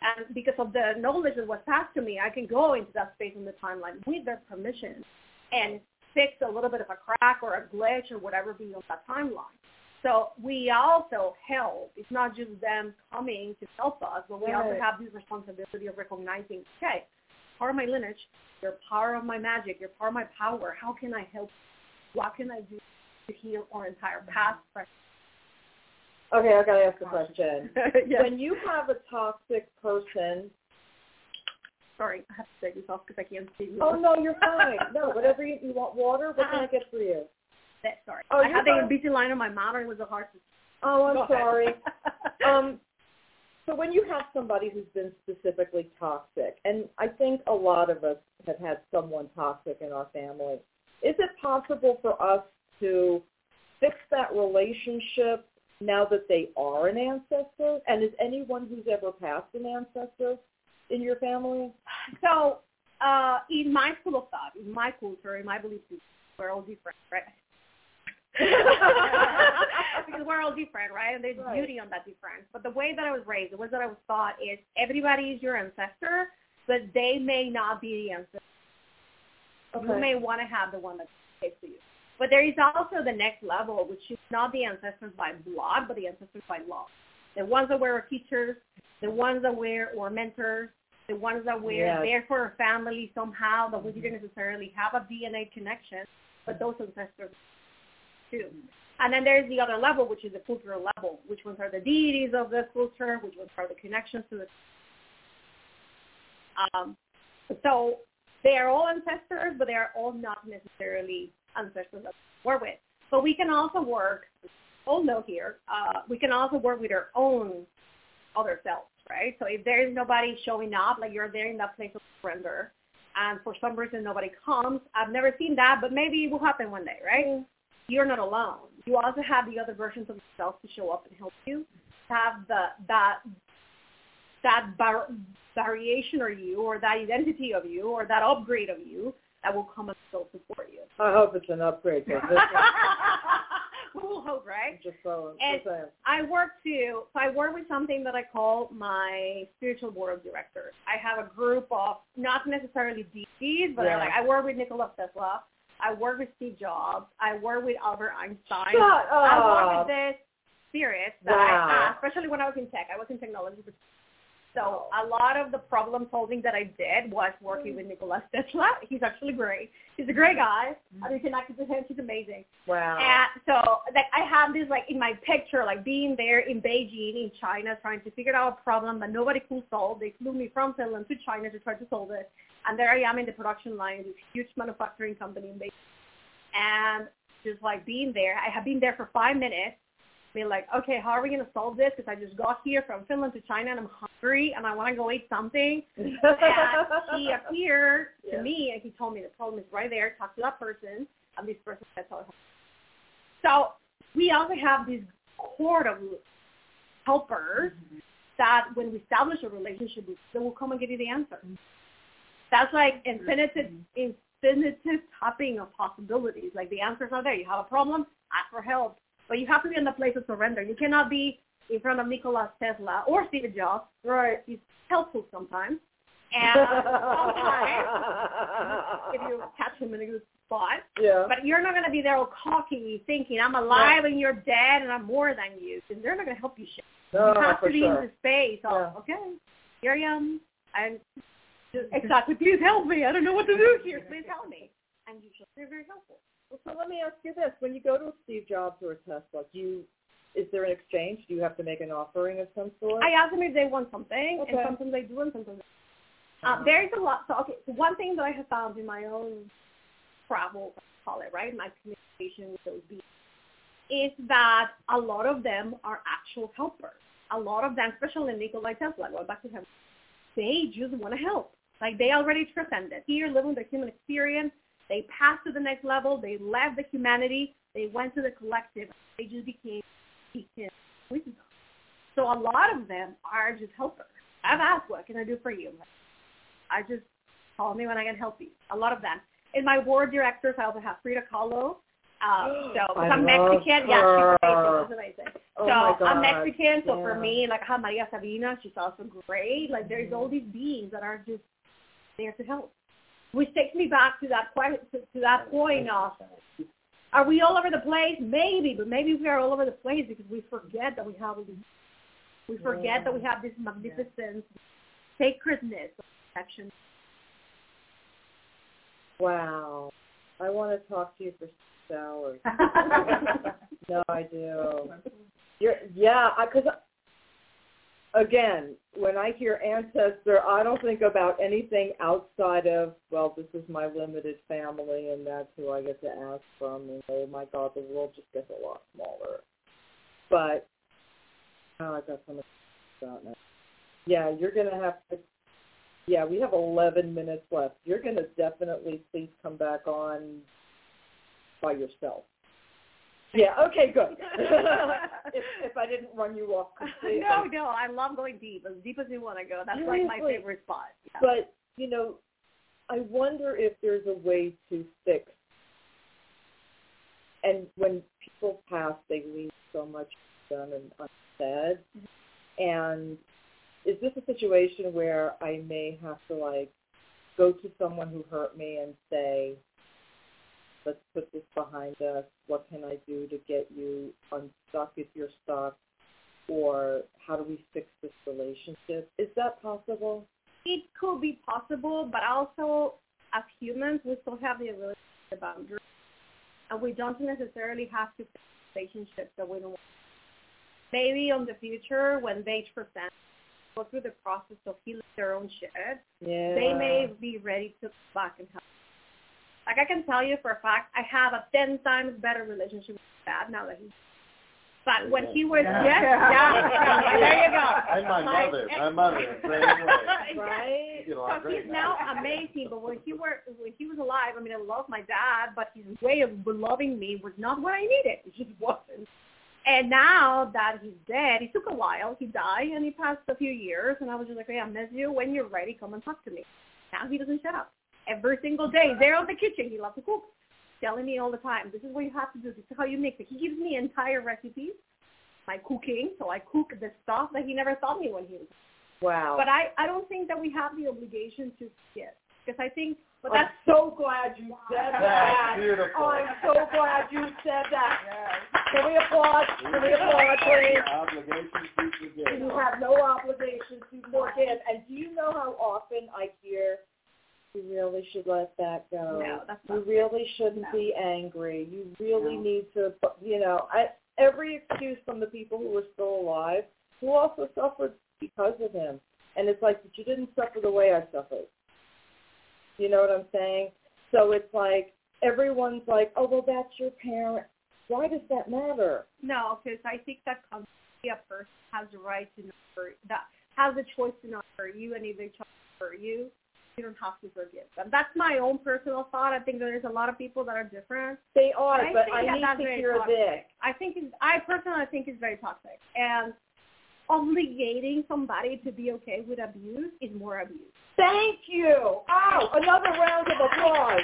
And because of the knowledge that was passed to me, I can go into that space in the timeline with their permission and fix a little bit of a crack or a glitch or whatever be on that timeline. So we also help. It's not just them coming to help us, but we right. also have this responsibility of recognizing, okay, part of my lineage, you're part of my magic, you're part of my power. How can I help? What can I do to heal our entire past? Okay, I gotta ask a question. yes. When you have a toxic person, sorry, I have to take this off because I can't see you. oh no, you're fine. No, whatever you, you want, water. What can I get for you? That, sorry, Oh, I you're had the busy line on my and it was a hard to. Oh, I'm ahead. sorry. um, so when you have somebody who's been specifically toxic, and I think a lot of us have had someone toxic in our family, is it possible for us to fix that relationship now that they are an ancestor? And is anyone who's ever passed an ancestor in your family? So, uh, in my school of thought, in my culture, in my belief system, we're all different, right? because we're all different, right? And there's Right. beauty on that difference. But the way that I was raised, the way that I was taught is everybody is your ancestor, but they may not be the ancestor. Okay. You may want to have the one that's takes to you. But there is also the next level, which is not the ancestors by blood, but the ancestors by law. The ones that were teachers, the ones that were or mentors, the ones that were Yes. there for our family somehow that we didn't necessarily have a DNA connection, but those ancestors too. And then there's the other level, which is the cultural level, which ones are the deities of the culture, which ones are the connections to the. Um, so they are all ancestors, but they are all not necessarily ancestors that we work with. But we can also work, all know here, uh, we can also work with our own other selves, right? So if there is nobody showing up, like you're there in that place of surrender, and for some reason nobody comes, I've never seen that, but maybe it will happen one day, right? You're not alone. You also have the other versions of yourself to show up and help you. Have the that that var- variation of you, or that identity of you, or that upgrade of you that will come and still support you. I hope it's an upgrade. this we will hope, right? just so, And-. I work too. So I work with something that I call my spiritual board of directors. I have a group of not necessarily deities, but I like I work with Nikola Tesla. I work with Steve Jobs. I work with Albert Einstein. Shut I work up. with this spirits that Wow. I have, especially when I was in tech. I was in technology. So a lot of the problem solving that I did was working with Nikola Tesla. He's actually great. He's a great guy. Mm-hmm. I've been connected to him. He's amazing. Wow. And so like I have this like in my picture, like being there in Beijing in China trying to figure out a problem that nobody could solve. They flew me from Finland to China to try to solve it. And there I am in the production line, this huge manufacturing company in Beijing. And just like being there, I have been there for five minutes, being like, okay, how are we going to solve this? Because I just got here from Finland to China and I'm hungry and I want to go eat something. And he appeared to Yeah. me and he told me the problem is right there. Talk to that person. And this person said, so so we also have this court of helpers mm-hmm. that when we establish a relationship with, they will come and give you the answer. Mm-hmm. That's like infinitive, mm-hmm. infinitive tapping of possibilities. Like the answers are there. You have a problem, ask for help. But you have to be in the place of surrender. You cannot be in front of Nikola Tesla or Steve Jobs. right. He's helpful sometimes. And sometimes if you catch him in a good spot. yeah. But you're not going to be there all cocky thinking, I'm alive and you're dead and I'm more than you. And they're not going to help you shit. no, you have for to be sure. in the space of, Yeah. okay, here I am. I'm just exactly, please help me. I don't know what to do here. Please help me. And usually they're very helpful. Well, so let me ask you this: When you go to a Steve Jobs or a Tesla, do you is there an exchange? Do you have to make an offering of some sort? I ask them if they want something, Okay. and sometimes they do, and sometimes they don't. uh, there is a lot. So, okay, so one thing that I have found in my own travel, call it right, my communication with those beings, is that a lot of them are actual helpers. A lot of them, especially Nikola Tesla, going back to him, they just want to help. Like they already transcended. Here, living the human experience, they passed to the next level. They left the humanity. They went to the collective. They just became wisdom. So a lot of them are just helpers. I've asked, what can I do for you? I just call me when I can help you. A lot of them. In my board directors, I also have Frida Kahlo. Uh, so I I'm Mexican. Yeah, she's her. amazing. She's amazing. Oh so I'm Mexican, so for me, like I have Maria Sabina, she's also great. Like there's all these beings that are just there to help. Which takes me back to that question, to, to that point of, are we all over the place? Maybe, but maybe we are all over the place because we forget that we have we forget that we have this magnificent sacredness of protection. Wow. I want to talk to you for six hours. no, I do. You're, yeah, because again, when I hear ancestor, I don't think about anything outside of well, this is my limited family, and that's who I get to ask from. And oh my God, the world just gets a lot smaller. But oh, I got so much about now. Yeah, you're gonna have to. Yeah, we have 11 minutes left. You're gonna definitely please come back on by yourself. Yeah. Okay. Good. if, if I didn't run you off completely. no, no, I love going deep, as deep as you want to go. That's like my favorite spot. Yeah. But you know, I wonder if there's a way to fix. And when people pass, they leave so much done and unsaid. And is this a situation where I may have to like go to someone who hurt me and say, let's put this behind us. What can I do to get you unstuck if you're stuck? Or how do we fix this relationship? Is that possible? It could be possible, but also as humans, we still have the ability to boundaries, and we don't necessarily have to fix relationships that we don't want. Maybe in the future, when they present, go through the process of healing their own shit, Yeah. they may be ready to come back and help. Like I can tell you for a fact, I have a ten times better relationship with dad now that he's. But when he was Yeah. yes, yeah, there you go. And my Like, mother, my mother, same way. Right? You get along So he's now amazing, but when he were when he was alive, I mean, I love my dad, but his way of loving me was not what I needed. It just wasn't. And now that he's dead, it took a while. He died, and he passed a few years, and I was just like, hey, I miss you. When you're ready, come and talk to me. Now he doesn't shut up. Every single day, there on the kitchen, he loves to cook, telling me all the time, this is what you have to do. This is how you mix it. He gives me entire recipes, my cooking, so I cook the stuff that he never taught me when he was Wow. but I, I don't think that we have the obligation to forget because I think but I'm that's so glad you said that. That's oh, beautiful. Oh, I'm so glad you said that. Can we applaud? Can we applaud, please? Obligations to forget. You have no obligation to forgive. And do you know how often I hear you really should let that go? no, that's You not. really shouldn't No. be angry. You really No. need to, you know, I, every excuse from the people who are still alive who also suffered because of him. And it's like, but you didn't suffer the way I suffered. You know what I'm saying? So it's like everyone's like, oh well, that's your parent. Why does that matter? No, because I think that constantly a person has the right to not hurt that has the choice to not hurt you, and they try to hurt you, you don't have to forgive them. That's my own personal thought. I think there's a lot of people that are different. They are, I but I that need to hear toxic. this. I think it's, I personally think it's very toxic, and obligating somebody to be okay with abuse is more abuse. Thank you. Oh, another round of applause.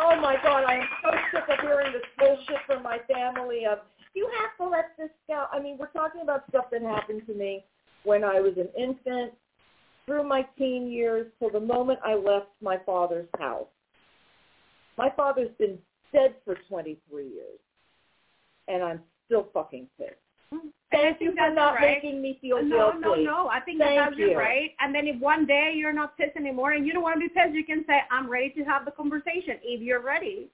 Oh my God, I am so sick of hearing this bullshit from my family of you have to let this go. I mean, we're talking about stuff that happened to me when I was an infant, through my teen years, till the moment I left my father's house. My father's been dead for 23 years, and I'm still fucking pissed. And Thank you for that's not right. making me feel no, guilty. no, no. no. I think Thank that's you. right. And then if one day you're not pissed anymore and you don't want to be pissed, you can say, I'm ready to have the conversation if you're ready.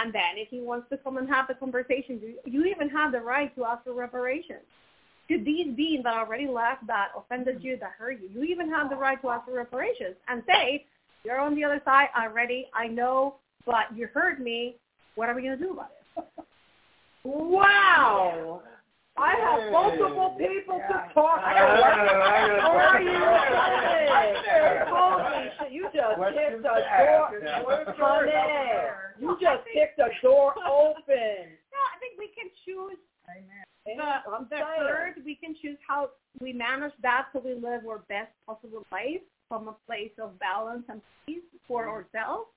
And then if he wants to come and have the conversation, you, you even have the right to ask for reparations. To these beings that already left, that offended you, that hurt you, you even have the right to ask for reparations and say, you're on the other side, I'm ready, I know, but you hurt me. What are we going to do about it? Wow. I have multiple people Yeah. to talk gotta- I gotta- I to. gotta- Are you kidding? Holy shit, you just Questions kicked a door. Yeah. Honey, you just kicked a door open. No, I think we can choose Amen. the, I'm the third, we can choose how we manage that so we live our best possible life from a place of balance and peace for mm-hmm. ourselves.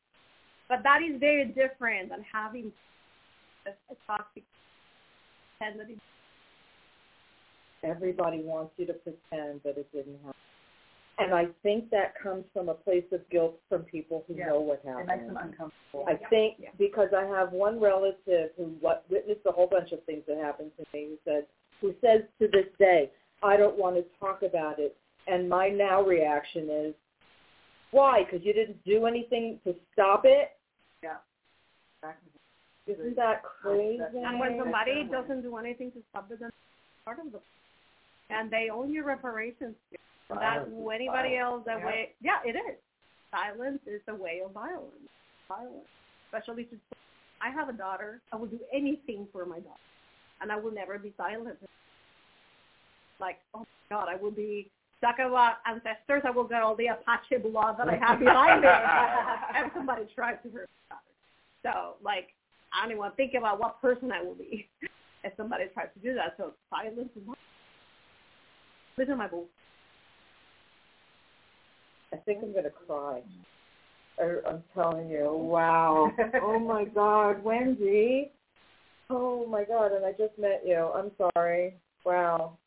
But that is very different than having a, a toxic tendency. Everybody wants you to pretend that it didn't happen. And I think that comes from a place of guilt from people who Yeah. know what happened. It makes happened. them uncomfortable. I think Yeah. because I have one relative who what, witnessed a whole bunch of things that happened to me who says who says to this day, I don't want to talk about it. And my now reaction is, why? Because you didn't do anything to stop it? Yeah. Exactly. Isn't that crazy? And when somebody doesn't do anything to stop it, then part of the and they own your reparations. That Violence is anybody else that Yeah. way, yeah, it is. Silence is a way of violence. Violence, especially to. I have a daughter. I will do anything for my daughter, and I will never be silent. Like, oh my God, I will be talk about ancestors. I will get all the Apache blood that I have behind me if somebody tries to hurt my daughter. So, like, I don't even want to think about what person I will be if somebody tries to do that. So, silence is not. Listen my book. I think I'm going to cry. I, I'm telling you, wow. oh my God, Wendy. Oh my God, and I just met you. I'm sorry. Wow.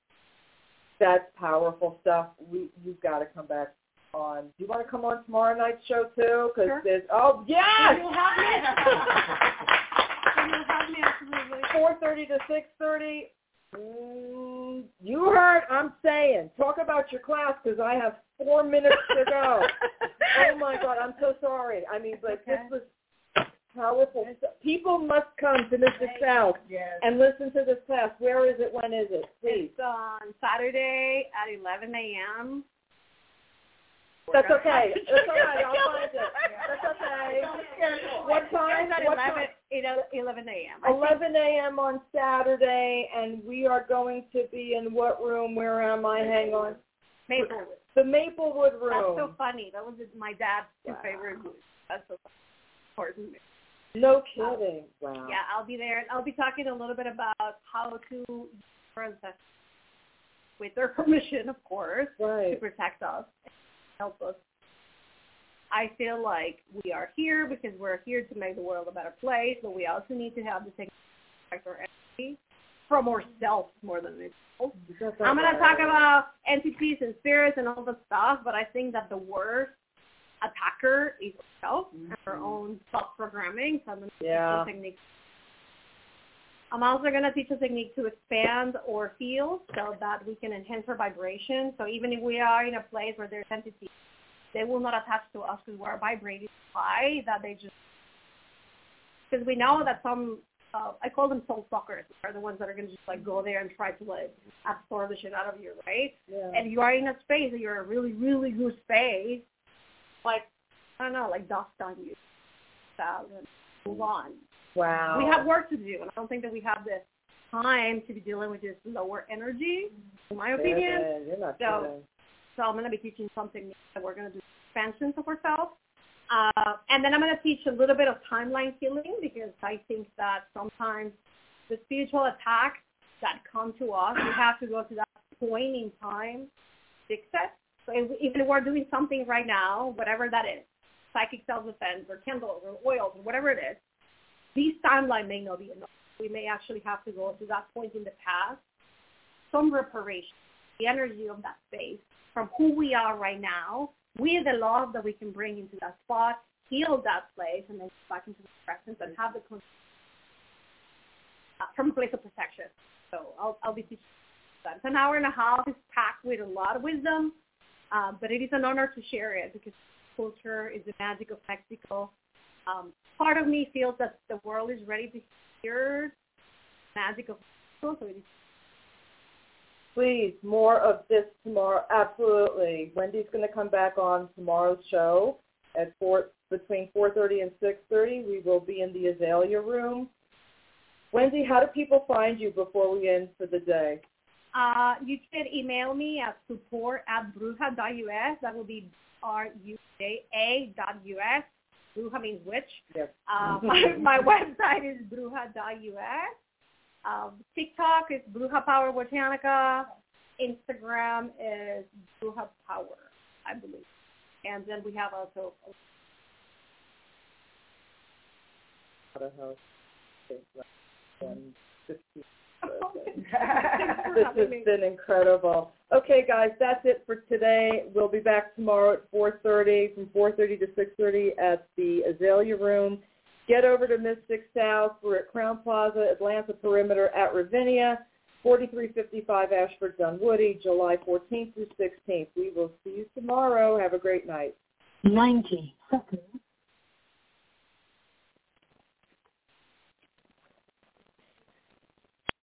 That's powerful stuff. We you've got to come back on. Do you want to come on tomorrow night's show too? Because Sure. there's oh yes. You'll have me. You'll have me absolutely. Four thirty to six thirty. Mm, you heard? I'm saying. Talk about your class because I have four minutes to go. oh my God, I'm so sorry. I mean, but Okay. this was powerful. People must come to Mystic South Yes. and listen to this class. Where is it? When is it? Please. It's on Saturday at 11 a.m. That's okay. That's all right. I'll find it. That's okay. What time? What 11, time? you know, 11 a.m. 11 a.m. on Saturday, and we are going to be in what room? Where am I? Hang on. Maplewood. The Maplewood room. That's so funny. That was my dad's Wow. favorite movie. That's so funny. Of. No kidding. Wow. Yeah, I'll be there. and I'll be talking a little bit about how to with their permission, of course, to protect us, help us. I feel like we are here because we're here to make the world a better place, but we also need to have the protect our energy from ourselves more than anything else. I'm going to talk about entities and spirits and all the stuff, but I think that the worst attacker is ourselves and our own self-programming. So I'm going to Yeah. teach a technique. I'm also going to teach a technique to expand or feel so that we can enhance our vibration. So even if we are in a place where there's entities, they will not attach to us because we're vibrating high that they just, because we know that some uh, I call them soul suckers. Are the ones that are going to just like go there and try to like absorb the shit out of you, right? Yeah. And you are in a space that you're a really, really good space, like I don't know, like dust on you, so and move on. Wow. We have work to do, and I don't think that we have the time to be dealing with this lower energy, in my opinion. Yeah, So- kidding. So I'm going to be teaching something that we're going to do expansions of ourselves. Uh, and then I'm going to teach a little bit of timeline healing because I think that sometimes the spiritual attacks that come to us, we have to go to that point in time to fix it. So if, even if we're doing something right now, whatever that is, psychic self-defense or candles or oils or whatever it is, this timeline may not be enough. We may actually have to go to that point in the past, some reparation, the energy of that space from who we are right now with the love that we can bring into that spot, heal that place, and then go back into the presence and have the uh, from a place of protection. So I'll, I'll be teaching that. An hour and a half. It's packed with a lot of wisdom, uh, but it is an honor to share it because culture is the magic of Mexico. Um, part of me feels that the world is ready to hear magic of Please, more of this tomorrow. Absolutely. Wendy's going to come back on tomorrow's show at four between 4:30 and 6:30. We will be in the Azalea room. Wendy, how do people find you before we end for the day? Uh, you can email me at support at bruja.us. That will be R-U-J-A dot U-S. Bruja means witch. Yes. Uh, my, my website is bruja.us. Um, TikTok is Bruja Power Botanica. Instagram is Bruja Power, I believe. And then we have also this has been incredible. Okay, guys, that's it for today. We'll be back tomorrow at 4.30, from 4.30 to 6.30 at the Azalea Room. Get over to Mystic South. We're at Crowne Plaza, Atlanta Perimeter at Ravinia, 4355 Ashford Dunwoody, July 14th through 16th. We will see you tomorrow. Have a great night. 90 seconds.